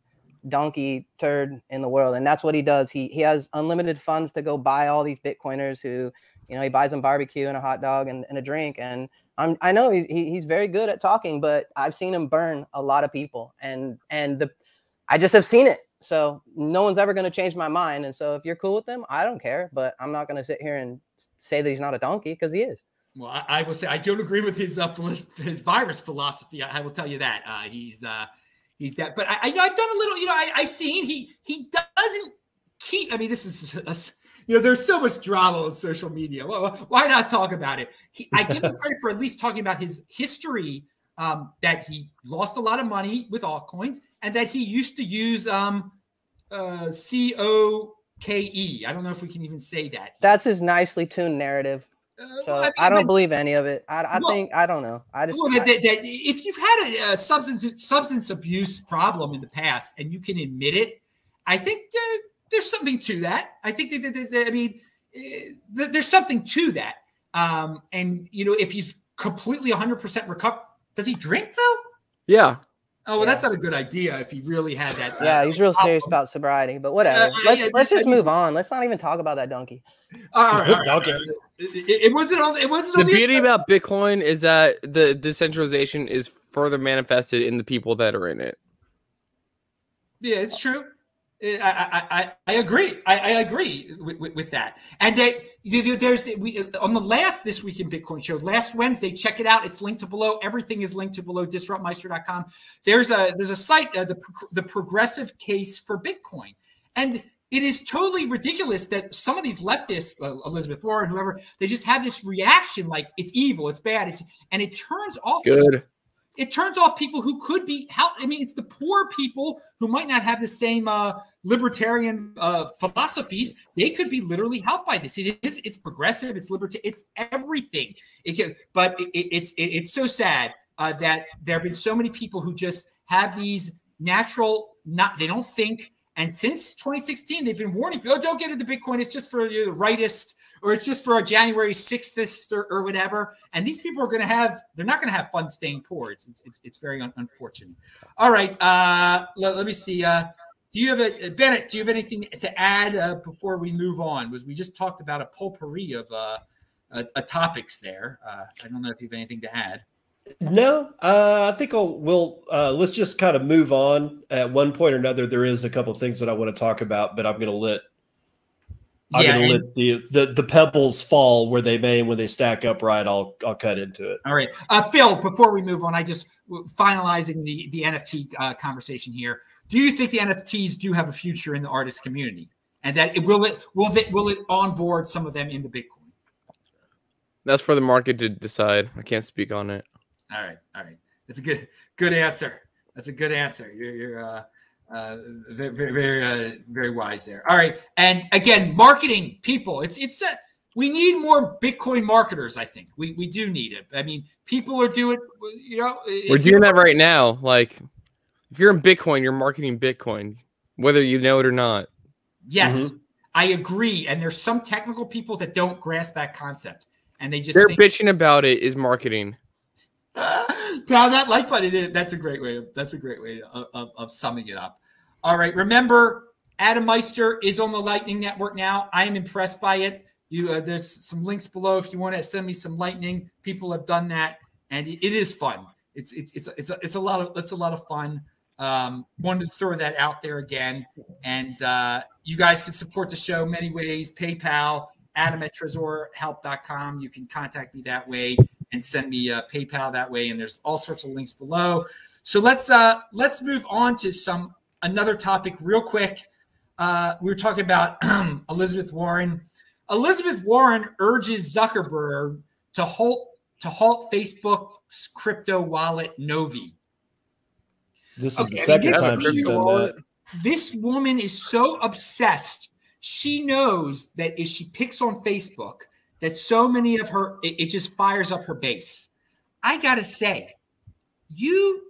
donkey turd in the world, and that's what he does. He he has unlimited funds to go buy all these Bitcoiners who, you know, he buys them barbecue and a hot dog and, and a drink, and I'm I know he, he's very good at talking, but I've seen him burn a lot of people, and and the I just have seen it. So no one's ever going to change my mind. And so if you're cool with them, I don't care. But I'm not going to sit here and say that he's not a donkey because he is. Well, I, I, will say I don't agree with his uh, his virus philosophy. I, I will tell you that uh, he's uh, he's that. But I, I, have done a little. You know, I, I've seen he he doesn't keep. I mean, this is a, you know, there's so much drama on social media. Well, why not talk about it? He, I give him [LAUGHS] credit for at least talking about his history um, that he lost a lot of money with altcoins and that he used to use um, uh, C O K E. I don't know if we can even say that. That's his nicely tuned narrative. Uh, so I, mean, I, don't believe any of it. I, I well, think I don't know. I just well, that, that, that if you've had a, a, substance substance abuse problem in the past and you can admit it, I think uh, there's something to that. I think that, that I mean, uh, there's something to that. Um, and you know, if he's completely 100% recovered, does he drink though? Yeah. Oh well, yeah. that's not a good idea if he really had that. yeah, he's real problem. serious about sobriety, but whatever. Uh, let's yeah, let's just move on. Let's not even talk about that donkey. All right, all right, all right. It, it, wasn't on. It wasn't. The, the beauty about Bitcoin is that the decentralization is further manifested in the people that are in it. Yeah, it's true. I, I, I agree. I, I agree with, with, with, that. And that there's we on the last this week in Bitcoin show last Wednesday. Check it out. It's linked to below. Everything is linked to below. Disruptmeister.com. There's a there's a site uh, the the progressive case for Bitcoin, and it is totally ridiculous that some of these leftists, uh, Elizabeth Warren, whoever, they just have this reaction like it's evil, it's bad, it's and it turns off. Good it turns off people who could be help. I mean, it's the poor people who might not have the same uh, libertarian uh, philosophies. They could be literally helped by this. It is. It's progressive. It's libertarian. It's everything. It can, but it, it's it, it's so sad uh, that there have been so many people who just have these natural. Not they don't think. And since 2016, they've been warning people, oh, don't get into Bitcoin. It's just for the rightist or it's just for a January 6th or, or whatever. And these people are going to have, they're not going to have fun staying poor. It's, it's, it's very un- unfortunate. All right. Uh, let, let me see. Uh, do you have a, Bennett, do you have anything to add uh, before we move on? Was we just talked about a potpourri of uh, uh, uh topics there. Uh, I don't know if you have anything to add. No, uh, I think I'll, we'll uh, let's just kind of move on. At one point or another, there is a couple things that I want to talk about, but I'm going to let I'm yeah, gonna let the, the the pebbles fall where they may, and when they stack up right, I'll I'll cut into it. All right, uh, Phil. Before we move on, I just finalizing the the NFT uh, conversation here. Do you think the NFTs do have a future in the artist community, and that it will it will it will it onboard some of them into Bitcoin? That's for the market to decide. I can't speak on it. All right, all right. That's a good good answer. That's a good answer. You're, you're uh, uh, very very very, uh, very wise there. All right, and again, marketing people. It's it's a, we need more Bitcoin marketers. I think we we do need it. I mean, people are doing. You know, we're doing that right now. Like, if you're in Bitcoin, you're marketing Bitcoin, whether you know it or not. Yes, mm-hmm. I agree. And there's some technical people that don't grasp that concept, and they just they're think, bitching about it is marketing. Pound that like button. That's a great way. Of, that's a great way of, of, of, summing it up. All right. Remember, Adam Meister is on the Lightning Network now. I am impressed by it. You, uh, there's some links below if you want to send me some Lightning. People have done that, and it, it is fun. It's it's it's it's a, it's a lot of it's a lot of fun. Um, wanted to throw that out there again, and uh, you guys can support the show many ways. PayPal, Adam at TresorHelp.com. You can contact me that way and send me a PayPal that way. And there's all sorts of links below. So let's uh, let's move on to some another topic real quick. Uh, we were talking about [CLEARS THROAT] Elizabeth Warren. Elizabeth Warren urges Zuckerberg to halt to halt Facebook's crypto wallet Novi. This is okay, the second time she's done that. This woman is so obsessed. She knows that if she picks on Facebook, that so many of her it, it just fires up her base. I gotta say, you,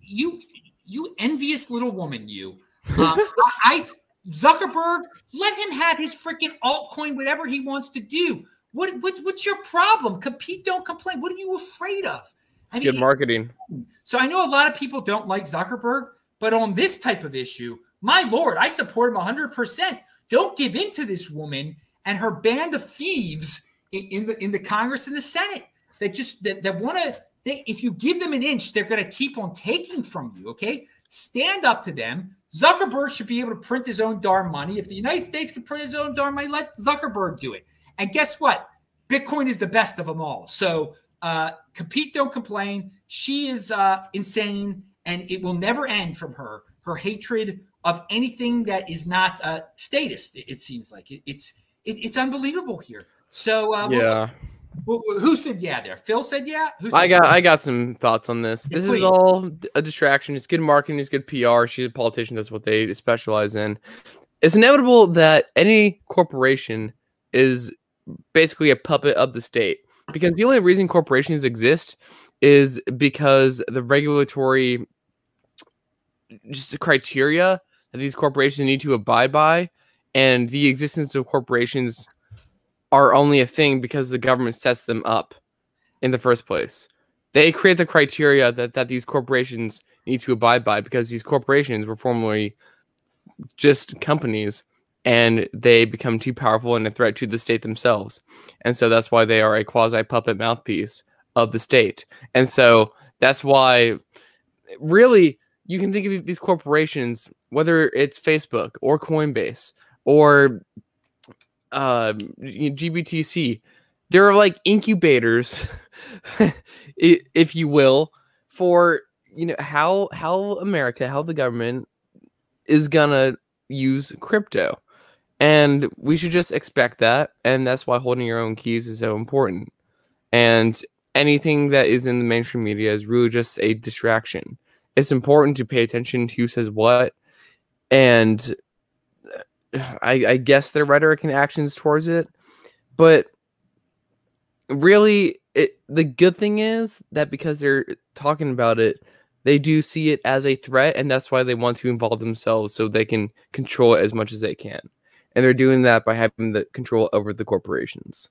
you, you envious little woman, you. Uh, [LAUGHS] I, Zuckerberg, let him have his freaking altcoin, whatever he wants to do. What, what what's your problem? Compete, don't complain. What are you afraid of? I mean, good marketing. So I know a lot of people don't like Zuckerberg, but on this type of issue, my lord, I support him 100%. Don't give in to this woman and her band of thieves in, in the in the Congress and the Senate that just that, that want to if you give them an inch, they're going to keep on taking from you. Okay, stand up to them. Zuckerberg should be able to print his own darn money. If the United States can print his own darn money, let Zuckerberg do it. And guess what? Bitcoin is the best of them all. So uh, compete, don't complain. She is uh, insane, and it will never end from her. Her hatred of anything that is not uh, statist. It, it seems like it, it's it, it's unbelievable here. So uh, yeah. who said yeah there? Phil said yeah. Said I got yeah? I got some thoughts on this. Yeah, this please. is all a distraction. It's good marketing. It's good PR. She's a politician. That's what they specialize in. It's inevitable that any corporation is basically a puppet of the state because the only reason corporations exist is because the regulatory just criteria that these corporations need to abide by and the existence of corporations are only a thing because the government sets them up in the first place. They create the criteria that, that these corporations need to abide by because these corporations were formerly just companies and they become too powerful and a threat to the state themselves. And so that's why they are a quasi puppet mouthpiece of the state. And so that's why really you can think of these corporations, whether it's Facebook or Coinbase or uh, GBTC. They're like incubators, [LAUGHS] if you will, for you know how how America, how the government is gonna use crypto, and we should just expect that, and that's why holding your own keys is so important. And anything that is in the mainstream media is really just a distraction. It's important to pay attention to who says what, and I, I guess their rhetoric and actions towards it. But really, it the good thing is that because they're talking about it, they do see it as a threat, and that's why they want to involve themselves so they can control it as much as they can. And they're doing that by having the control over the corporations.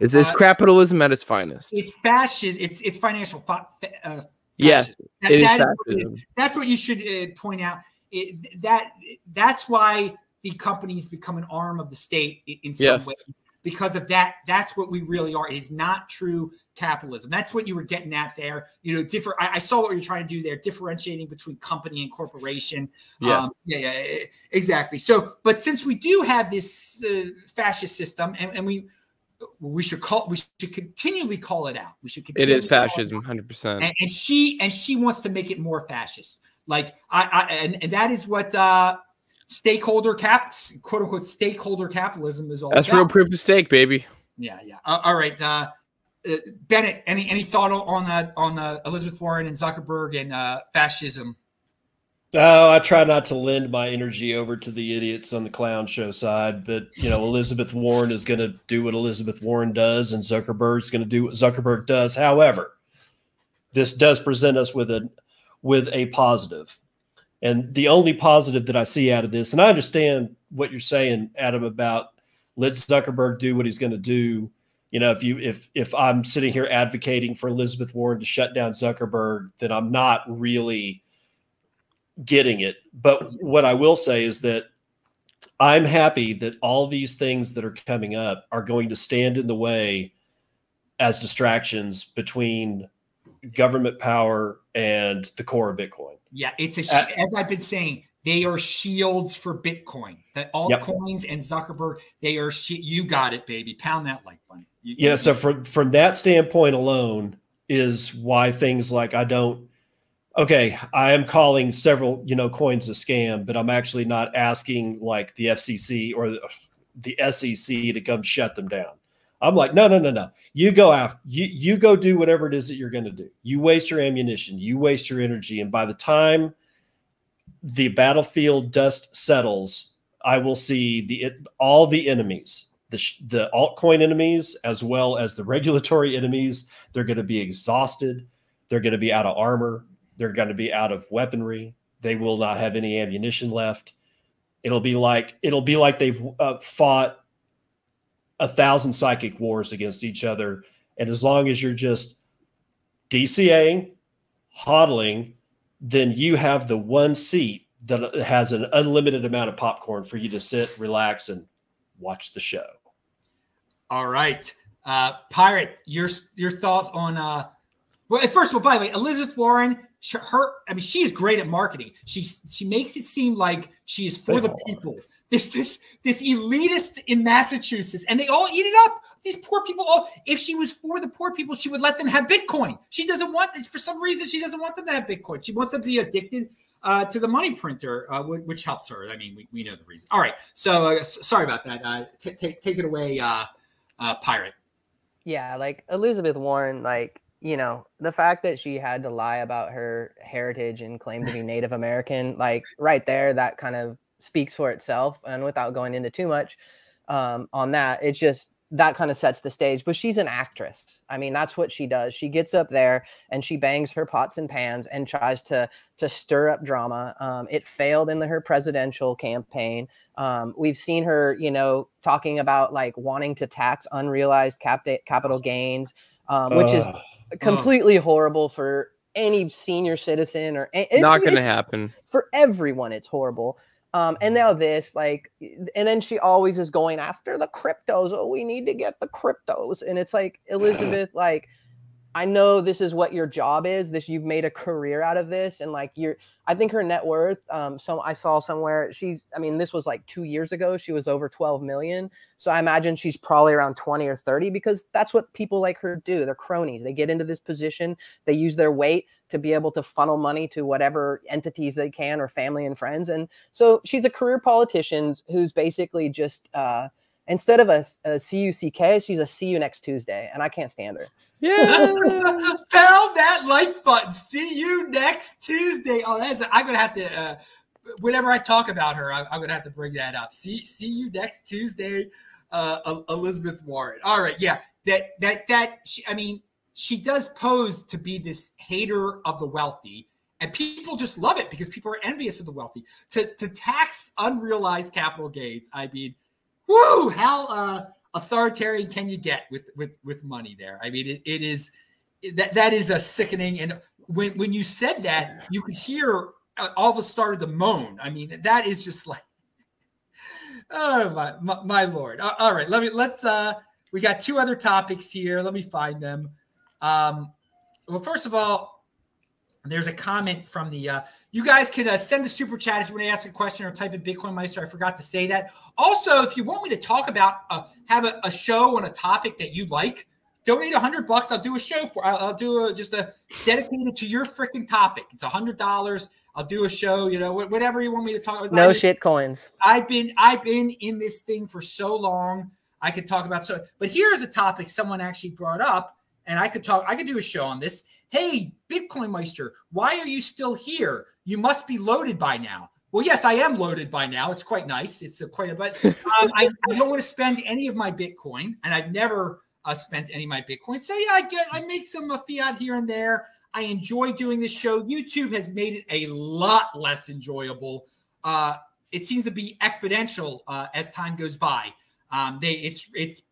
It's, it's Uh, capitalism at its finest. It's fascist. It's it's financial. Fa- uh, Yes, fascism. That- is that is is. That's what you should uh, point out. It, that that's why the companies become an arm of the state in some Yes. ways because of that. That's what we really are. It is not true capitalism. That's what you were getting at there. You know, different. I, I saw what you're trying to do there, differentiating between company and corporation. Yes. Um, yeah, yeah, exactly. So, but since we do have this uh, fascist system, and, and we we should call we should continually call it out. We should It is fascism, hundred percent. and, and she and she wants to make it more fascist like i, I and, and that is what uh stakeholder caps quote unquote stakeholder capitalism is all That's about real proof of stake, baby. yeah yeah uh, all right uh uh, Bennett, any any thought on uh, on uh, Elizabeth Warren and Zuckerberg and uh, fascism? Oh, I try not to lend my energy over to the idiots on the clown show side, but you know, Elizabeth Warren is going to do what Elizabeth Warren does, and Zuckerberg's going to do what Zuckerberg does. However, this does present us with a with a positive, and the only positive that I see out of this, and I understand what you're saying, Adam, about let Zuckerberg do what he's going to do. You know, if you if if I'm sitting here advocating for Elizabeth Warren to shut down Zuckerberg, then I'm not really getting it. But what I will say is that I'm happy that all these things that are coming up are going to stand in the way as distractions between government power and the core of Bitcoin. Yeah, it's a sh- Uh, as I've been saying, they are shields for Bitcoin. The Yep. altcoins and Zuckerberg, they are. Shi- you got it, baby. Pound that like button. You- Yeah, so from from that standpoint alone is why things like I don't okay, I am calling several, you know, coins a scam, but I'm actually not asking like the FCC or the, the SEC to come shut them down. I'm like, no, no, no, no. You go after you you go do whatever it is that you're going to do. You waste your ammunition, you waste your energy, and by the time the battlefield dust settles, I will see the all the enemies, the the altcoin enemies as well as the regulatory enemies. They're going to be exhausted. They're going to be out of armor. They're going to be out of weaponry. They will not have any ammunition left. It'll be like it'll be like they've uh, fought a thousand psychic wars against each other. And as long as you're just DCAing, hodling, then you have the one seat that has an unlimited amount of popcorn for you to sit, relax, and watch the show. All right, uh, Pirate, your your thoughts on? Uh, well, first of all, by the way, Elizabeth Warren, her, I mean, she is great at marketing. She she makes it seem like she is for They the are. people. This this this elitist in Massachusetts, and they all eat it up. These poor people. All if she was for the poor people, she would let them have Bitcoin. She doesn't want for some reason. She doesn't want them to have Bitcoin. She wants them to be addicted uh, to the money printer, uh, which helps her. I mean, we, we know the reason. All right, so uh, sorry about that. Uh, t- take take it away, uh, uh, Pirate. Yeah, like Elizabeth Warren, like, you know, the fact that she had to lie about her heritage and claim to be Native American, like right there, that kind of speaks for itself. And without going into too much um, on that, it's just that kind of sets the stage. But she's an actress. I mean, that's what she does. She gets up there and she bangs her pots and pans and tries to to stir up drama. Um, it failed in the, her presidential campaign. Um, we've seen her, you know, talking about like wanting to tax unrealized cap- capital gains, um, which is Ugh. completely horrible for any senior citizen or it's, Not gonna it's- happen. for everyone. It's horrible. Um, and now this, like, and then she always is going after the cryptos. Oh, we need to get the cryptos, and it's like [CLEARS THROAT] Elizabeth, like, I know this is what your job is. This you've made a career out of this, and like you're. I think her net worth. Um, so I saw somewhere she's. I mean, this was like two years ago. She was over twelve million. So I imagine she's probably around twenty or thirty because that's what people like her do. They're cronies. They get into this position. They use their weight to be able to funnel money to whatever entities they can or family and friends. And so she's a career politician who's basically just. Uh, instead of a, a C-U-C-K, she's a see you next Tuesday, and I can't stand her. Yeah. [LAUGHS] Found that like button. See you next Tuesday. Oh, that's I'm gonna have to. Uh, whenever I talk about her, I, am gonna have to bring that up. See, see you next Tuesday, uh, Elizabeth Warren. All right, yeah, that that that. She, I mean, she does pose to be this hater of the wealthy, and people just love it because people are envious of the wealthy. To to tax unrealized capital gains. I mean, whoo, how uh, authoritarian can you get with with with money there? I mean, it, it is that that is a sickening. And when when you said that, you could hear uh, all of us started to moan. I mean, that is just like, [LAUGHS] oh my, my, my lord. All right, let me let's. uh We got two other topics here. Let me find them. Um, well, first of all, there's a comment from the. Uh, you guys could uh, send the super chat if you want to ask a question or type in Bitcoin Meister. I forgot to say that. Also, if you want me to talk about, uh, have a, a show on a topic that you like, donate a hundred bucks. I'll do a show for. I'll, I'll do a, just a dedicated to your freaking topic. It's a hundred dollars. I'll do a show, you know, whatever you want me to talk about. No shit coins. I've been I've been in this thing for so long. I could talk about so but here's a topic someone actually brought up, and I could talk, I could do a show on this. Hey, Bitcoin Meister, why are you still here? You must be loaded by now. Well, yes, I am loaded by now. It's quite nice. It's a quite a but [LAUGHS] um, I, I don't want to spend any of my Bitcoin, and I've never uh, spent any of my Bitcoin. So yeah, I get I make some uh, fiat here and there. I enjoy doing this show. YouTube has made it a lot less enjoyable. Uh, it seems to be exponential uh, as time goes by. Um, they it's it's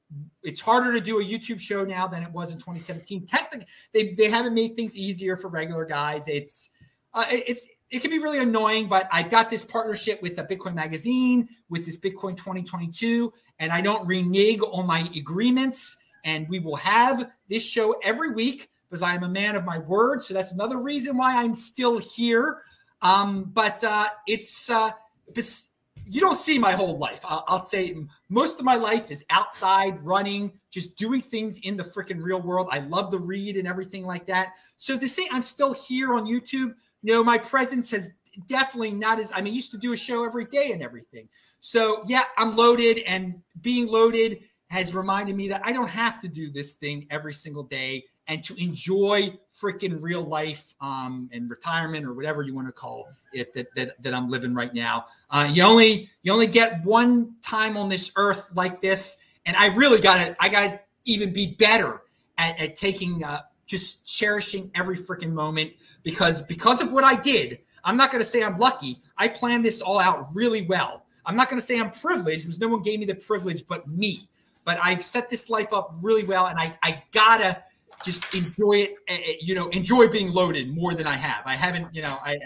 it's harder to do a YouTube show now than it was in 2017. Technically, they they haven't made things easier for regular guys. It's uh, it's it can be really annoying, but I've got this partnership with the Bitcoin Magazine with this Bitcoin 2022, and I don't renege on my agreements. And we will have this show every week because I am a man of my word. So that's another reason why I'm still here. Um, but uh, it's uh, you don't see my whole life. I'll, I'll, say most of my life is outside running, just doing things in the freaking real world. I love to read and everything like that. So to say I'm still here on YouTube, no, my presence has definitely not as I mean, I used to do a show every day and everything. So yeah, I'm loaded, and being loaded has reminded me that I don't have to do this thing every single day and to enjoy freaking real life um, and retirement or whatever you want to call it that, that, that I'm living right now. Uh, you only you only get one time on this earth like this, and I really got to I got to even be better at, at taking uh, just cherishing every freaking moment because because of what I did. I'm not going to say I'm lucky. I planned this all out really well. I'm not going to say I'm privileged because no one gave me the privilege but me. But I've set this life up really well, and I I gotta just enjoy it. Eh, eh, you know, enjoy being loaded more than I have. I haven't. You know, I.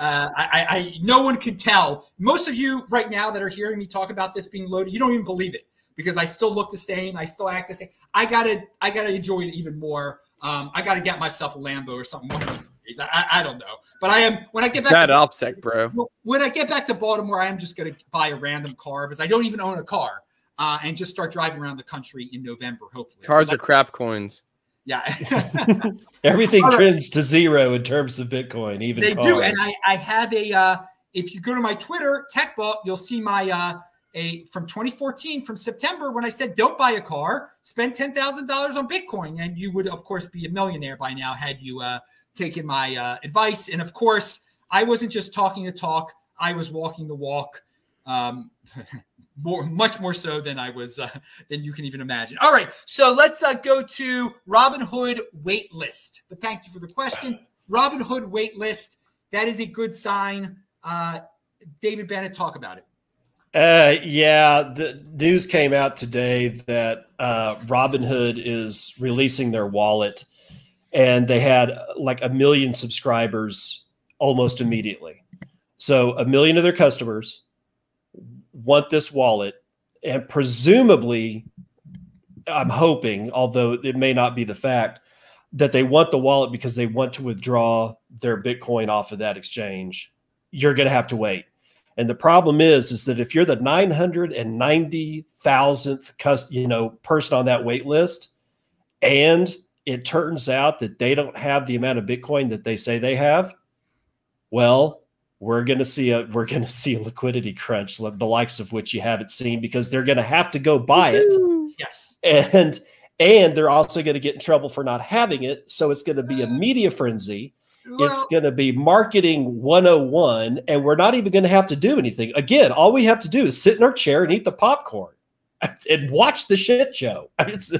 Uh, I, I, no one can tell. Most of you right now that are hearing me talk about this being loaded, you don't even believe it because I still look the same. I still act the same. I gotta, I gotta enjoy it even more. Um, I gotta get myself a Lambo or something. I, I, I, don't know, but I am when I get back. That to, OPSEC, bro. When I get back to Baltimore, I am just gonna buy a random car because I don't even own a car, uh, and just start driving around the country in November. Hopefully, cars so are crap coins. Yeah. [LAUGHS] Everything right. trends to zero in terms of Bitcoin, even they cars. do. And I, I have a uh, if you go to my Twitter, TechBalt, you'll see my uh a from 2014 from September when I said don't buy a car, spend ten thousand dollars on Bitcoin, and you would of course be a millionaire by now had you uh taken my uh, advice. And of course, I wasn't just talking the talk; I was walking the walk. Um, [LAUGHS] more much more so than I was uh, [LAUGHS] than you can even imagine. All right, so let's uh, go to Robinhood wait list. But thank you for the question. Robinhood wait list. That is a good sign. Uh, David Bennett, talk about it. Uh, yeah, the news came out today that uh, Robinhood is releasing their wallet, and they had like a million subscribers almost immediately. So a million of their customers want this wallet and presumably i'm hoping although it may not be the fact that they want the wallet because they want to withdraw their bitcoin off of that exchange. You're going to have to wait. And the problem is is that if you're the 990,000th you know person on that wait list and it turns out that they don't have the amount of bitcoin that they say they have well we're going to see a we're going to see a liquidity crunch, the likes of which you haven't seen, because they're going to have to go buy it, Yes. and and they're also going to get in trouble for not having it. So it's going to be a media frenzy. it's going to be marketing 101, and we're not even going to have to do anything. Again, all we have to do is sit in our chair and eat the popcorn [LAUGHS] and watch the shit show. [LAUGHS] It's,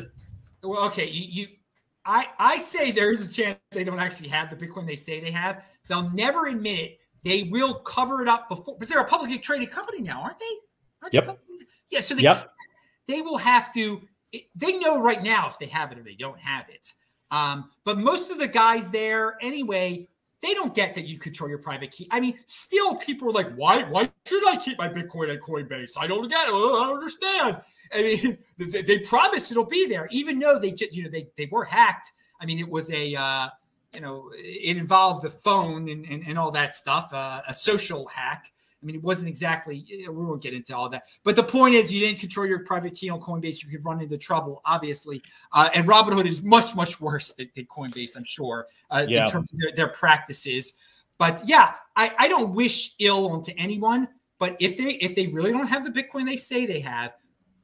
well, okay. You, you, I, I say there is a chance they don't actually have the Bitcoin they say they have. They'll never admit it. They will cover it up before, because they're a publicly traded company now, aren't they? Aren't Yep. publicly- Yeah. So they, Yep. they will have to. They know right now if they have it or they don't have it. Um, but most of the guys there, anyway, they don't get that you control your private key. I mean, still, people are like, "Why? Why should I keep my Bitcoin at Coinbase? I don't get it. I don't understand." I mean, [LAUGHS] they, they promise it'll be there, even though they, you know, they they were hacked. I mean, it was a, uh, you know, it involved the phone and and, and all that stuff, uh, a social hack. I mean, it wasn't exactly. We won't get into all that, but the point is, you didn't control your private key on Coinbase. You could run into trouble, obviously. Uh, and Robinhood is much, much worse than, than Coinbase, I'm sure, uh, Yeah. in terms of their, their practices. But yeah, I, I don't wish ill onto anyone. But if they if they really don't have the Bitcoin they say they have,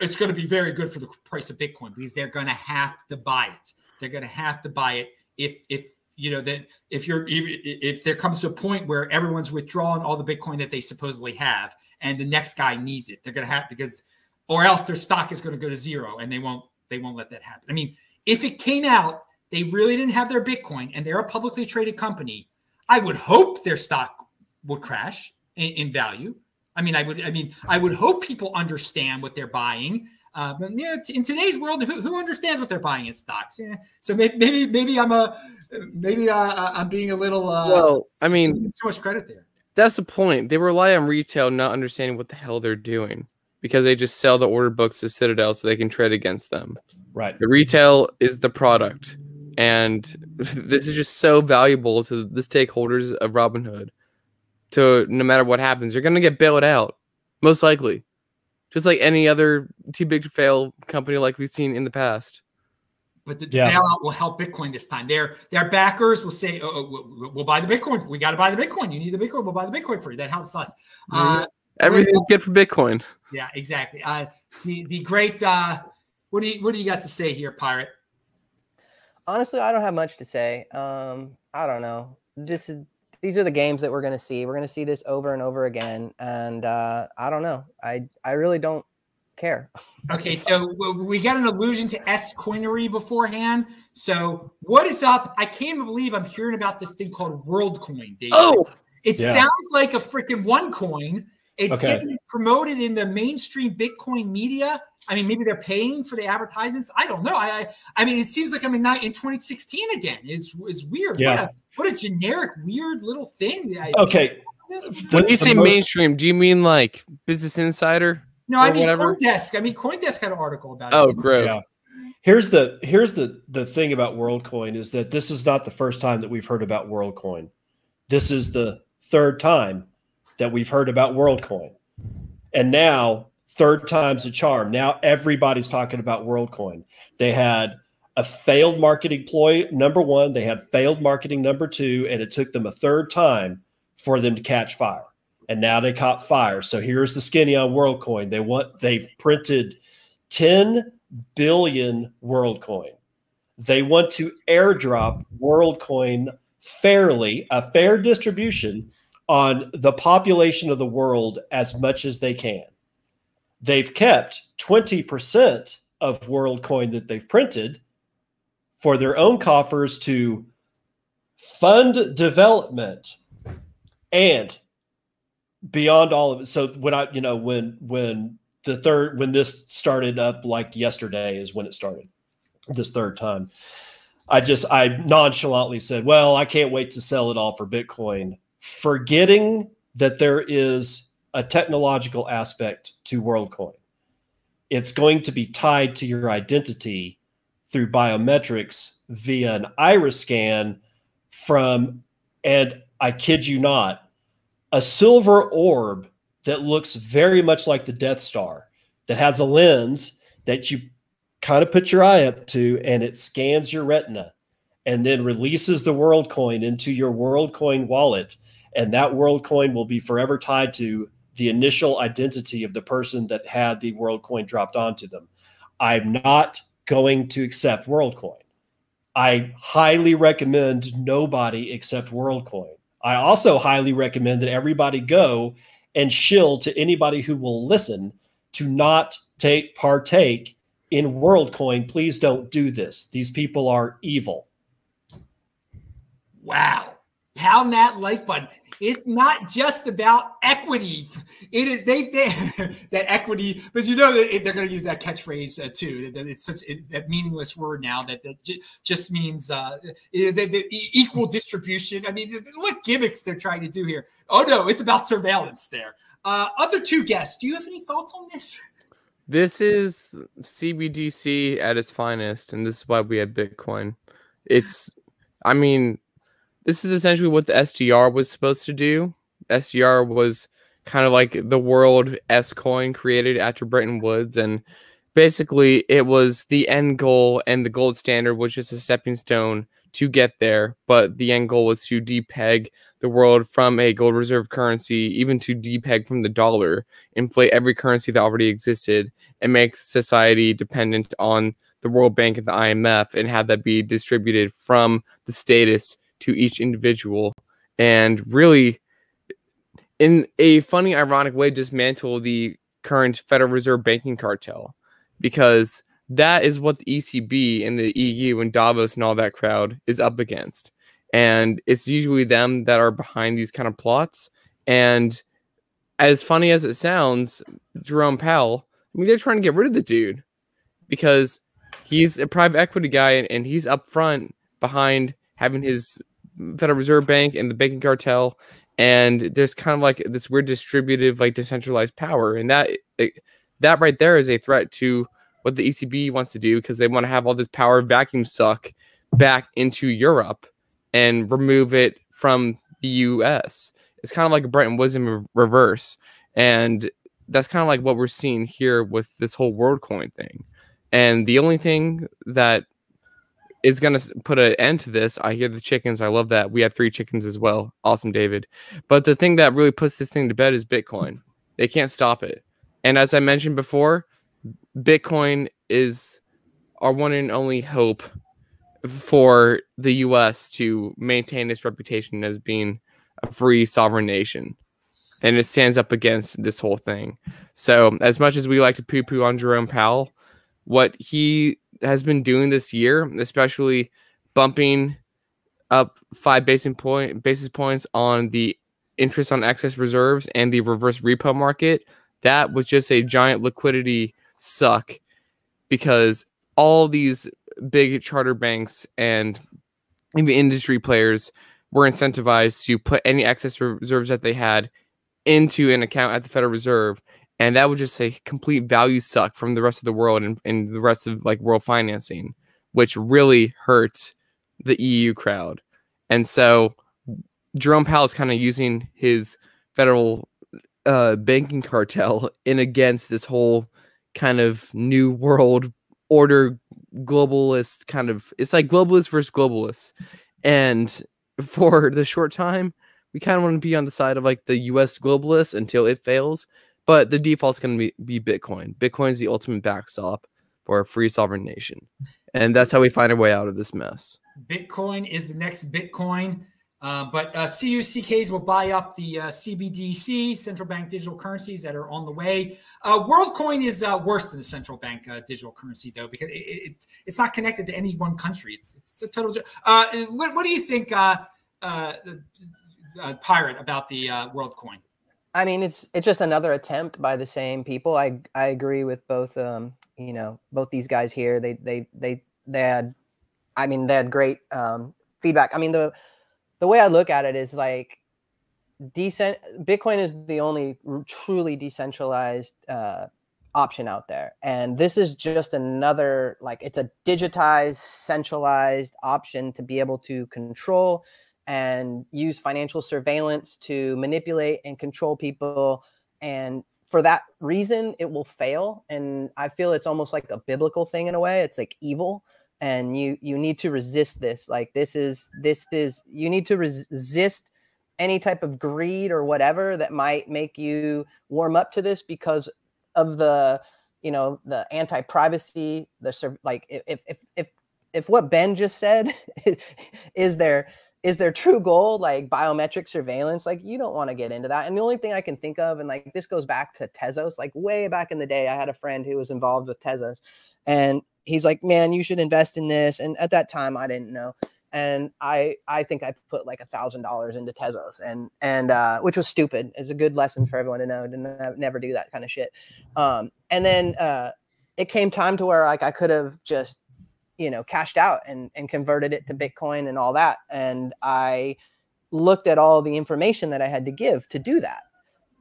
it's going to be very good for the price of Bitcoin because they're going to have to buy it. They're going to have to buy it if if you know that if you're if, there comes to a point where everyone's withdrawing all the Bitcoin that they supposedly have, and the next guy needs it, they're going to have because, or else their stock is going to go to zero, and they won't they won't let that happen. I mean, if it came out they really didn't have their Bitcoin and they're a publicly traded company, I would hope their stock would crash in, in value. I mean, I would, I mean, I would hope people understand what they're buying. Uh, but yeah, t- in today's world, who, who understands what they're buying in stocks? Yeah. So maybe, maybe, maybe I'm a, maybe uh, I'm being a little, uh, Well, I mean, too much credit there. that's the point. They rely on retail not understanding what the hell they're doing because they just sell the order books to Citadel so they can trade against them. right. The retail is the product, and [LAUGHS] this is just so valuable to the stakeholders of Robinhood. To no matter what happens, you're gonna get bailed out, most likely, just like any other too big to fail company like we've seen in the past. But the, the Yeah. bailout will help Bitcoin this time. Their their backers will say, oh, oh, we'll, we'll buy the Bitcoin. We got to buy the Bitcoin. You need the Bitcoin. We'll buy the Bitcoin for you. That helps us. Uh, Everything's good for Bitcoin. Yeah, exactly. Uh, the the great. Uh, what do you what do you got to say here, pirate? Honestly, I don't have much to say. Um, I don't know. This is these are the games that we're gonna see. We're gonna see this over and over again, and uh, I don't know. I I really don't care. [LAUGHS] Okay, so we got an allusion to S coinery beforehand. So what is up? I can't even believe I'm hearing about this thing called WorldCoin. Dave. Oh, it Yeah. sounds like a freaking OneCoin. It's Okay. getting promoted in the mainstream Bitcoin media. I mean, maybe they're paying for the advertisements. I don't know. I I, I mean, it seems like I'm in, in 2016 again. It's, it's weird. Yeah. What, a, what a generic, weird little thing. I- Okay. when you say most- mainstream, do you mean like Business Insider? No, I mean whatever. CoinDesk. I mean CoinDesk had an article about it. Oh, Didn't gross. Yeah. Here's the here's the the thing about WorldCoin is that this is not the first time that we've heard about WorldCoin. This is the third time that we've heard about WorldCoin. And now third time's a charm. Now everybody's talking about WorldCoin. They had a failed marketing ploy number 1, they had failed marketing number 2 and it took them a third time for them to catch fire. And now they caught fire. So here's the skinny on WorldCoin. They want they've printed 10 billion WorldCoin. They want to airdrop WorldCoin fairly, a fair distribution on the population of the world as much as they can. They've kept 20% of WorldCoin that they've printed for their own coffers to fund development and beyond all of it. So when I, you know, when when the third when this started up like yesterday is when it started this third time. I just I nonchalantly said, "Well, I can't wait to sell it all for Bitcoin," forgetting that there is a technological aspect to WorldCoin. It's going to be tied to your identity through biometrics via an iris scan from and I kid you not, a silver orb that looks very much like the Death Star that has a lens that you kind of put your eye up to and it scans your retina and then releases the world coin into your world coin wallet and that world coin will be forever tied to the initial identity of the person that had the world coin dropped onto them. I'm not going to accept WorldCoin. I highly recommend nobody accept WorldCoin. I also highly recommend that everybody go and shill to anybody who will listen to not take partake in WorldCoin. Please don't do this. These people are evil. Wow. Pound that like button. It's not just about equity. It is they, they [LAUGHS] that equity because you know they're going to use that catchphrase uh, too. It's such a, that meaningless word now that, that just means uh, the, the equal distribution. I mean, what gimmicks they're trying to do here? Oh no, it's about surveillance there. Uh, other two guests, do you have any thoughts on this? This is CBDC at its finest, and this is why we have Bitcoin. It's, I mean, this is essentially what the SDR was supposed to do. SDR was kind of like the world S coin created after Bretton Woods, and basically it was the end goal, and the gold standard was just a stepping stone to get there. But the end goal was to depeg the world from a gold reserve currency, even to depeg from the dollar, inflate every currency that already existed, and make society dependent on the World Bank and the IMF, and have that be distributed from the status to each individual and really in a funny ironic way dismantle the current federal reserve banking cartel because that is what the ECB and the EU and Davos and all that crowd is up against. And it's usually them that are behind these kind of plots. And as funny as it sounds Jerome Powell I mean they're trying to get rid of the dude because he's a private equity guy and he's up front behind having his Federal Reserve Bank and the banking cartel, and there's kind of like this weird distributive, like decentralized power, and that eh, that right there is a threat to what the ECB wants to do because they want to have all this power vacuum suck back into Europe and remove it from the US. It's kind of like a Bretton Woods in reverse, and that's kind of like what we're seeing here with this whole WorldCoin thing. And the only thing that is going to put an end to this. I hear the chickens. I love that. We have three chickens as well. Awesome, David. But the thing that really puts this thing to bed is Bitcoin. They can't stop it. And as I mentioned before, Bitcoin is our one and only hope for the US to maintain its reputation as being a free sovereign nation. And it stands up against this whole thing. So, as much as we like to poo poo on Jerome Powell, what he has been doing this year, especially bumping up five basis point basis points on the interest on excess reserves and the reverse repo market, that was just a giant liquidity suck because all these big charter banks and even industry players were incentivized to put any excess reserves that they had into an account at the Federal Reserve and that would just say complete value suck from the rest of the world and, and the rest of like world financing which really hurts the eu crowd. And so jerome powell is kind of using his federal uh, banking cartel in against this whole kind of new world order globalist kind of it's like globalist versus globalists and for the short time we kind of want to be on the side of like the us globalist until it fails but the default's going to be, be Bitcoin. Bitcoin is the ultimate backstop for a free sovereign nation. And that's how we find our way out of this mess. Bitcoin is the next Bitcoin. Uh, but uh, CUCKs will buy up the uh, CBDC, central bank digital currencies that are on the way. Uh, WorldCoin is uh, worse than a central bank uh, digital currency, though, because it, it, it's not connected to any one country. It's, it's a total. What, what, do you think, Pirate, about the WorldCoin? I mean, it's it's just another attempt by the same people. I I agree with both. Um, you know, both these guys here. They they they they had, I mean, they had great um, feedback. I mean, the the way I look at it is like, decent. Bitcoin is the only truly decentralized uh, option out there, and this is just another like it's a digitized, centralized option to be able to control and use financial surveillance to manipulate and control people. And for that reason, it will fail. And I feel it's almost like a biblical thing in a way. It's like evil. And you you need to resist this. Like this is this is you need to resist any type of greed or whatever that might make you warm up to this because of the you know the anti-privacy the like if if if if what ben just said [LAUGHS] is there is their true goal like biometric surveillance? Like you don't want to get into that and the only thing i can think of and like this goes back to tezos like way back in the day i had a friend who was involved with tezos and he's like man you should invest in this and at that time i didn't know and i i think i put like a thousand dollars into tezos and and uh which was stupid it's a good lesson for everyone to know to never do that kind of shit um and then uh it came time to where like i could have just you know cashed out and and converted it to bitcoin and all that. And i looked at all the information that i had to give to do that.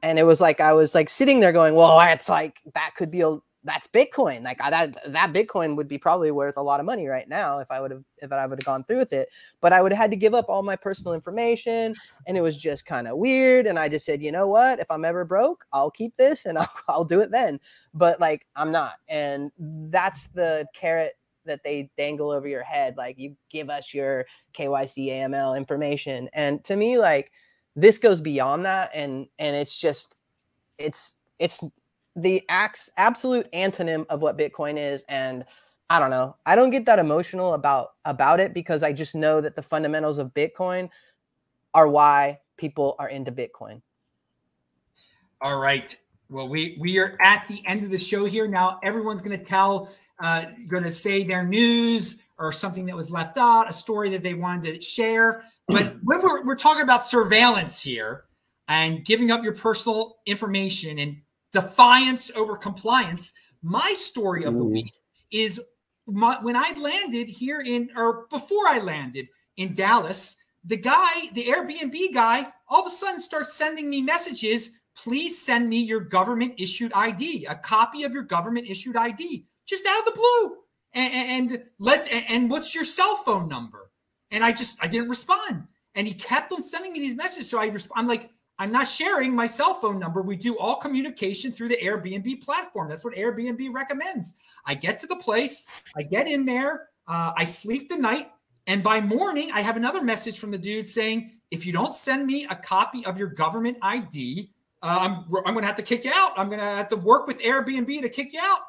And it was like i was like sitting there going well it's like that could be a that's bitcoin. Like I, that that bitcoin would be probably worth a lot of money right now if i would have if i would have gone through with it. But i would have had to give up all my personal information and it was just kind of weird. And i just said you know what? If i'm ever broke i'll keep this and [LAUGHS] I'll, I'll do it then. But like i'm not. And that's the carrot that they dangle over your head like you give us your KYC AML information and to me like this goes beyond that and and it's just it's it's the acts absolute antonym of what bitcoin is and I don't know. I don't get that emotional about about it because I just know that the fundamentals of Bitcoin are why people are into Bitcoin. All right. Well, we we are at the end of the show here. Now everyone's going to tell uh, going to say their news or something that was left out, a story that they wanted to share. But when we're, we're talking about surveillance here and giving up your personal information and defiance over compliance, my story of the week is my, when I landed here in, or before I landed in Dallas, the guy, the Airbnb guy, all of a sudden starts sending me messages. Please send me your government issued ID, a copy of your government issued ID just out of the blue. And, and let and what's your cell phone number? And I just I didn't respond. And he kept on sending me these messages. So I I'm like, I'm not sharing my cell phone number. We do all communication through the Airbnb platform. That's what Airbnb recommends. I get to the place, I get in there, uh, I sleep the night, and by morning, I have another message from the dude saying, if you don't send me a copy of your government ID, uh, I'm, I'm going to have to kick you out. I'm going to have to work with Airbnb to kick you out.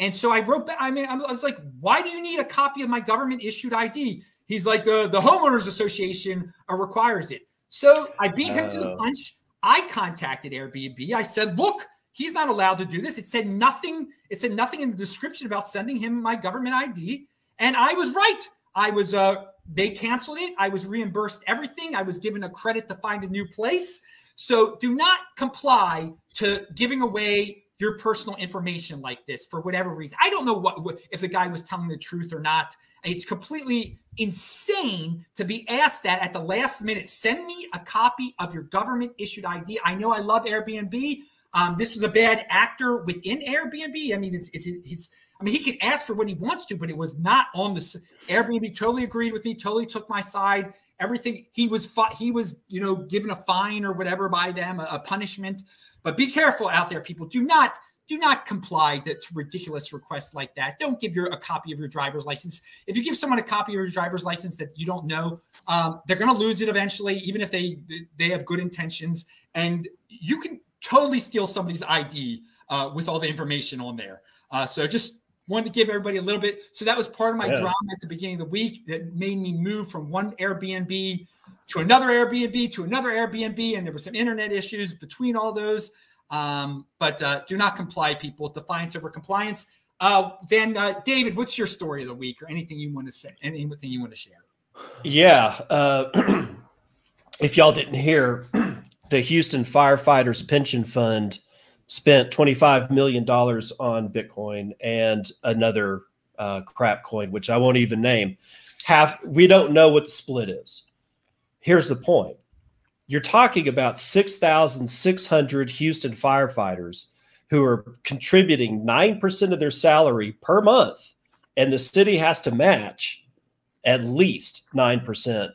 And so I wrote back, I mean, I was like, why do you need a copy of my government issued ID? He's like, the, the homeowners association uh, requires it. So I beat him to the oh. punch. I contacted Airbnb. I said, look, he's not allowed to do this. It said nothing. It said nothing in the description about sending him my government ID. And I was right. I was, uh, they canceled it. I was reimbursed everything. I was given a credit to find a new place. So do not comply to giving away your personal information like this for whatever reason. I don't know what, if the guy was telling the truth or not. It's completely insane to be asked that at the last minute. Send me a copy of your government issued ID. I know I love Airbnb. Um, this was a bad actor within Airbnb. I mean, it's it's his. I mean, he can ask for what he wants to, but it was not on the Airbnb. Totally agreed with me. Totally took my side. Everything he was he was you know given a fine or whatever by them, a, a punishment. But be careful out there, people. Do not do not comply to, to, ridiculous requests like that. Don't give your a copy of your driver's license. If you give someone a copy of your driver's license that you don't know, um, they're going to lose it eventually, even if they they have good intentions. And you can totally steal somebody's ID uh, with all the information on there. Uh, so just wanted to give everybody a little bit. So that was part of my yeah. drama at the beginning of the week that made me move from one Airbnb to another Airbnb to another Airbnb, and there were some internet issues between all those. Um, but uh, do not comply, people. Defiance over compliance. Uh, then, uh, David, what's your story of the week, or anything you want to say? Anything you want to share? Yeah. Uh, [CLEARS THROAT] if y'all didn't hear, [CLEARS THROAT] the Houston Firefighters Pension Fund spent $25 million on Bitcoin and another uh, crap coin, which I won't even name. Half, we don't know what the split is here's the point you're talking about 6,600 Houston firefighters who are contributing 9% of their salary per month, and the city has to match at least 9%.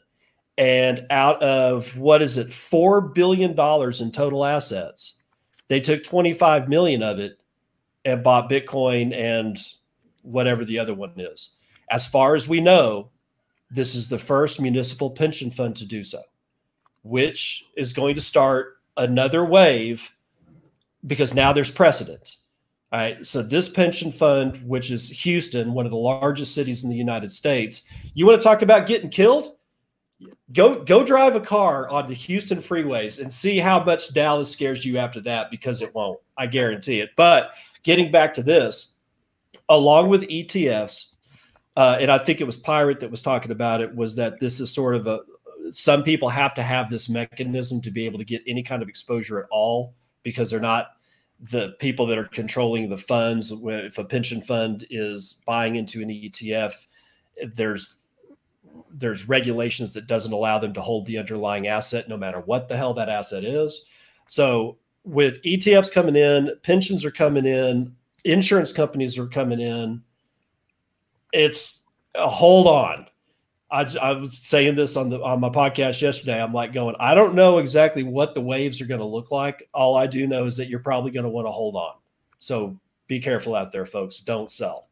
And out of what is it, $4 billion in total assets, they took 25 million of it and bought Bitcoin and whatever the other one is. As far as we know, this is the first municipal pension fund to do so. which is going to start another wave because now there's precedent. All right. So this pension fund, which is Houston, one of the largest cities in the United States, you want to talk about getting killed? Go go drive a car on the Houston freeways and see how much Dallas scares you after that because it won't. I guarantee it. But getting back to this, along with ETFs, uh, and I think it was Pirate that was talking about it, was that this is sort of a some people have to have this mechanism to be able to get any kind of exposure at all because they're not the people that are controlling the funds. If a pension fund is buying into an ETF, there's there's regulations that doesn't allow them to hold the underlying asset no matter what the hell that asset is. So with ETFs coming in, pensions are coming in, insurance companies are coming in. It's a hold on. I, I was saying this on the on my podcast yesterday. I'm like going, I don't know exactly what the waves are going to look like. All I do know is that you're probably going to want to hold on. So be careful out there, folks. Don't sell.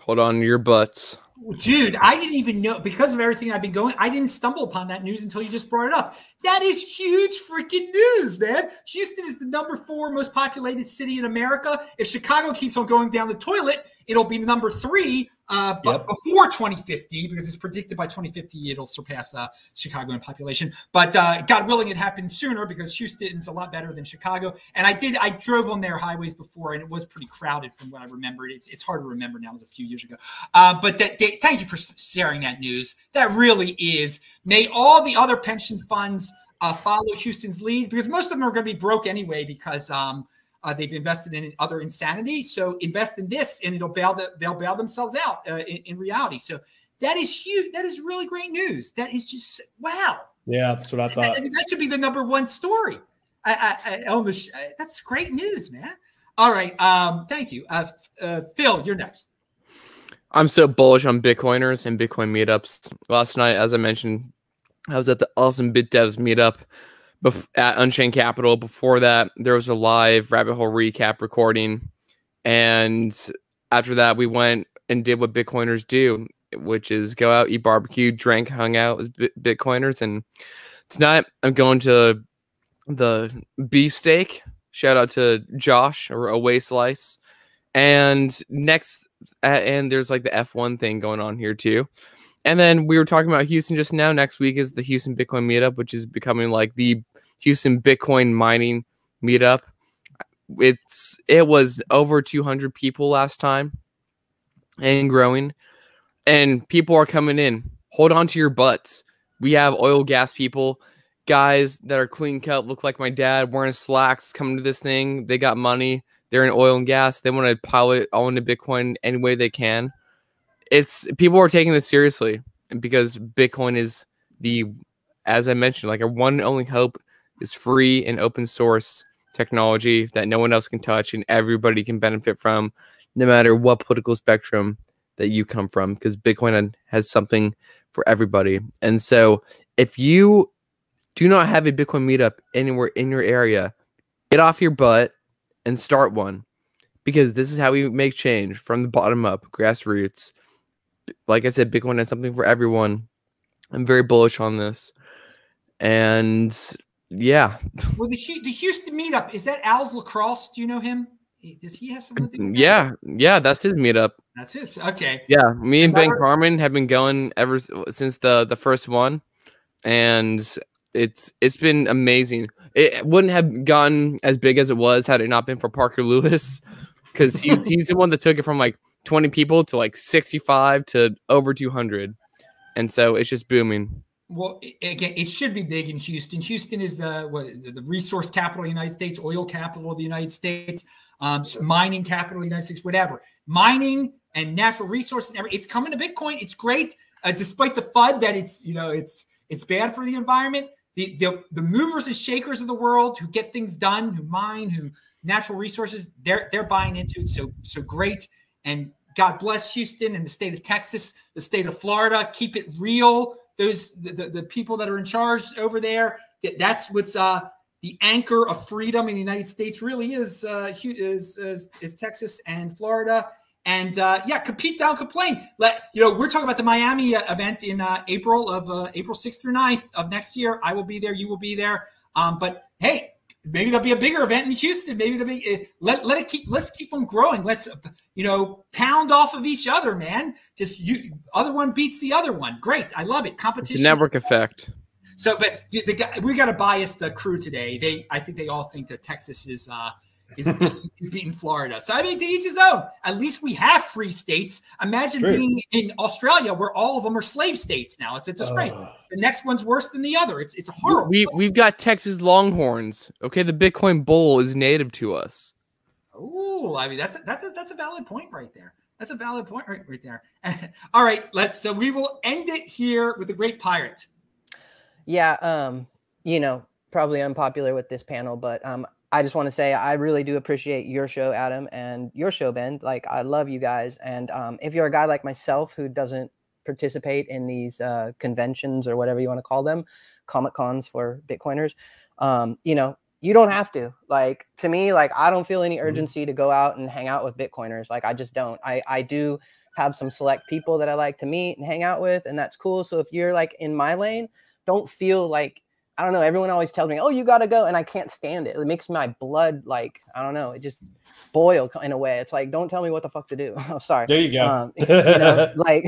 Hold on to your butts. Dude, I didn't even know because of everything I've been going. I didn't stumble upon that news until you just brought it up. That is huge freaking news, man. Houston is the number four most populated city in America. If Chicago keeps on going down the toilet, it'll be number three uh, but yep. before 2050, because it's predicted by 2050 it'll surpass uh, Chicago in population. But uh, God willing, it happens sooner because Houston's a lot better than Chicago. And I did, I drove on their highways before, and it was pretty crowded from what I remember. It's it's hard to remember now; it was a few years ago. Uh, but that, they, thank you for sharing that news. That really is. May all the other pension funds uh, follow Houston's lead because most of them are going to be broke anyway because. Um, uh, they've invested in other insanity. So invest in this, and it'll bail the, they'll bail themselves out uh, in, in, reality. So that is huge. That is really great news. That is just wow. Yeah, that's what I thought. I mean, that should be the number one story. I, I, I almost that's great news, man. All right, um, thank you, uh, uh, Phil. You're next. I'm so bullish on Bitcoiners and Bitcoin meetups. Last night, as I mentioned, I was at the Austin BitDevs meetup bef- at Unchained Capital. Before that, there was a live rabbit hole recap recording, and after that, we went and did what Bitcoiners do, which is go out, eat barbecue, drink, hung out as Bitcoiners. And tonight, I'm going to the beefsteak. Shout out to Josh or Away Slice. And next, and there's like the F1 thing going on here too. And then we were talking about Houston just now. Next week is the Houston Bitcoin meetup, which is becoming like the Houston Bitcoin mining meetup. It's it was over 200 people last time and growing. And people are coming in. Hold on to your butts. We have oil gas people, guys that are clean cut, look like my dad, wearing slacks, coming to this thing. They got money. They're in oil and gas. They want to pilot all into Bitcoin any way they can. It's people are taking this seriously because Bitcoin is the, as I mentioned, like a one only hope is free and open source technology that no one else can touch and everybody can benefit from, no matter what political spectrum that you come from, because Bitcoin has something for everybody. And so if you do not have a Bitcoin meetup anywhere in your area, get off your butt and start one because this is how we make change from the bottom up, grassroots. Like I said, Bitcoin has something for everyone. I'm very bullish on this. And yeah. Well, the the Houston meetup is that Al's lacrosse? Do you know him? Does he have uh, something? Yeah, yeah, that's his meetup. That's his. Okay. Yeah, me and Another... Ben Carman have been going ever since the the first one, and it's it's been amazing. It wouldn't have gotten as big as it was had it not been for Parker Lewis, because he, [LAUGHS] he's the one that took it from like 20 people to like 65 to over 200, and so it's just booming. Well, again, it should be big in Houston. Houston is the what the resource capital of the United States, oil capital of the United States, um, mining capital of the United States, whatever. Mining and natural resources, it's coming to Bitcoin. It's great, uh, despite the FUD that it's you know it's it's bad for the environment. The, the the movers and shakers of the world who get things done, who mine, who natural resources, they're they're buying into it. So so great, and God bless Houston and the state of Texas, the state of Florida. Keep it real those the, the, the people that are in charge over there. That's what's uh, the anchor of freedom in the United States. Really is uh, is, is is Texas and Florida. And uh, yeah, compete, down, complain. Let you know we're talking about the Miami uh, event in uh, April of uh, April 6th through 9th of next year. I will be there. You will be there. Um, but hey, maybe there'll be a bigger event in Houston. Maybe there'll be uh, let let it keep let's keep on growing. Let's you know pound off of each other, man. Just you other one beats the other one. Great, I love it. Competition, network effect. So, but the, the we got a biased uh, crew today. They, I think they all think that Texas is uh, is, [LAUGHS] is beating Florida. So I mean, to each his own. At least we have free states. Imagine True. being in Australia where all of them are slave states now. It's a disgrace. Ugh. the next one's worse than the other. It's it's horrible. We we've got Texas Longhorns. Okay, the Bitcoin bull is native to us. Oh, I mean that's a, that's a, that's a valid point right there. That's a valid point right, right there. [LAUGHS] All right, let's. So we will end it here with the Great Pirate. Yeah, um, you know, probably unpopular with this panel, but um, I just want to say I really do appreciate your show, Adam, and your show, Ben. Like, I love you guys, and um, if you're a guy like myself who doesn't participate in these uh, conventions or whatever you want to call them, comic cons for Bitcoiners, um, you know, you don't have to. Like to me, like I don't feel any urgency to go out and hang out with Bitcoiners. Like I just don't. I I do have some select people that I like to meet and hang out with, and that's cool. So if you're like in my lane, don't feel like I don't know. Everyone always tells me, "Oh, you got to go," and I can't stand it. It makes my blood like I don't know. It just boil in a way. It's like, don't tell me what the fuck to do. [LAUGHS] oh, sorry. There you go. Um, [LAUGHS] [LAUGHS] you know, like,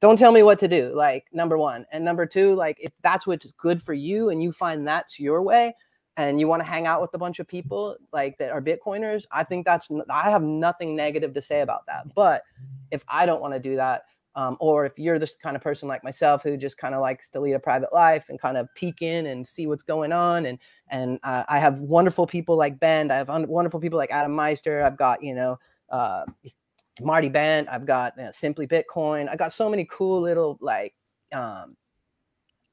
don't tell me what to do. Like, number one, and number two, like, if that's what's good for you, and you find that's your way, and you want to hang out with a bunch of people like that are Bitcoiners, I think that's. I have nothing negative to say about that. But if I don't want to do that, um, or if you're this kind of person like myself who just kind of likes to lead a private life and kind of peek in and see what's going on and and uh, i have wonderful people like ben i have un- wonderful people like adam meister i've got you know uh, marty bent i've got you know, simply bitcoin i got so many cool little like um,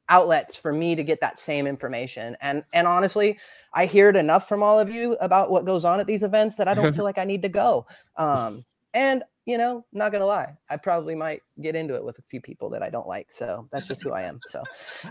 outlets for me to get that same information. And and honestly i hear it enough from all of you about what goes on at these events that i don't [LAUGHS] feel like i need to go. Um, and you know, not gonna lie, I probably might get into it with a few people that I don't like. So that's just who I am. So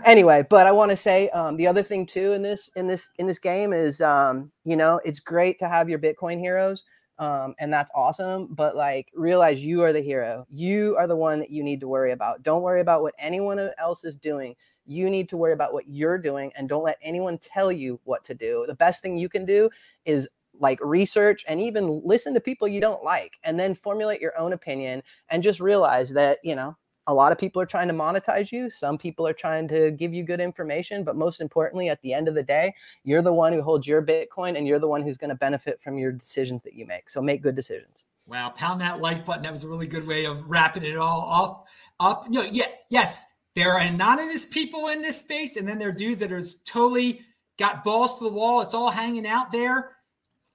anyway, but I want to say um, the other thing too in this in this in this game is um, you know it's great to have your Bitcoin heroes. Um, and that's awesome. But like, realize you are the hero. You are the one that you need to worry about. Don't worry about what anyone else is doing. You need to worry about what you're doing, and don't let anyone tell you what to do. The best thing you can do is like research and even listen to people you don't like and then formulate your own opinion and just realize that you know a lot of people are trying to monetize you some people are trying to give you good information but most importantly at the end of the day you're the one who holds your bitcoin and you're the one who's going to benefit from your decisions that you make so make good decisions Wow, pound that like button. That was a really good way of wrapping it all up. Up, no, yeah, yes, there are anonymous people in this space, and then there are dudes that are totally got balls to the wall. It's all hanging out there.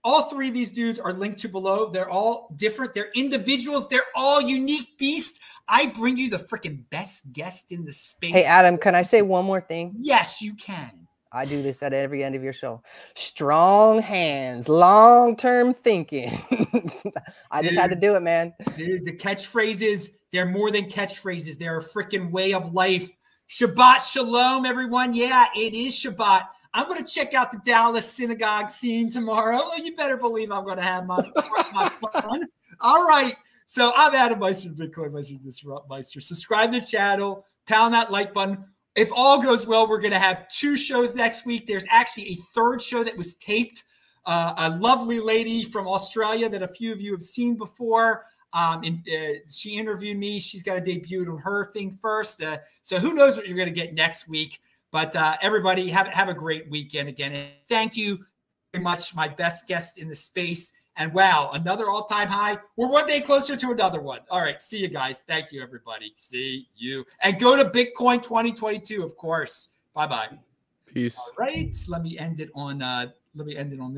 All three of these dudes are linked to below. They're all different. They're individuals. They're all unique beasts. I bring you the freaking best guest in the space. hey adam can i say one more thing Yes, you can. I do this at every end of your show. Strong hands, long term thinking. [LAUGHS] I just had to do it, man. Dude, the catchphrases, they're more than catchphrases. They're a freaking way of life. Shabbat Shalom, everyone. Yeah, it is Shabbat. I'm going to check out the Dallas synagogue scene tomorrow. Oh, you better believe I'm going to have my, my fun. All right. So I'm Adam Meister, Bitcoin Meister, Disrupt Meister. Subscribe to the channel, pound that like button. If all goes well, we're going to have two shows next week. There's actually a third show that was taped. Uh, a lovely lady from Australia that a few of you have seen before. Um, and uh, she interviewed me. She's got to debut on her thing first. Uh, so who knows what you're going to get next week? But uh, everybody, have have a great weekend again. And thank you very much, my best guest in the space. And wow, another all-time high. We're one day closer to another one. All right, see you guys. Thank you, everybody. See you. And go to Bitcoin 2022, of course. Bye bye. Peace. All right, let me end it on. Uh, let me end it on.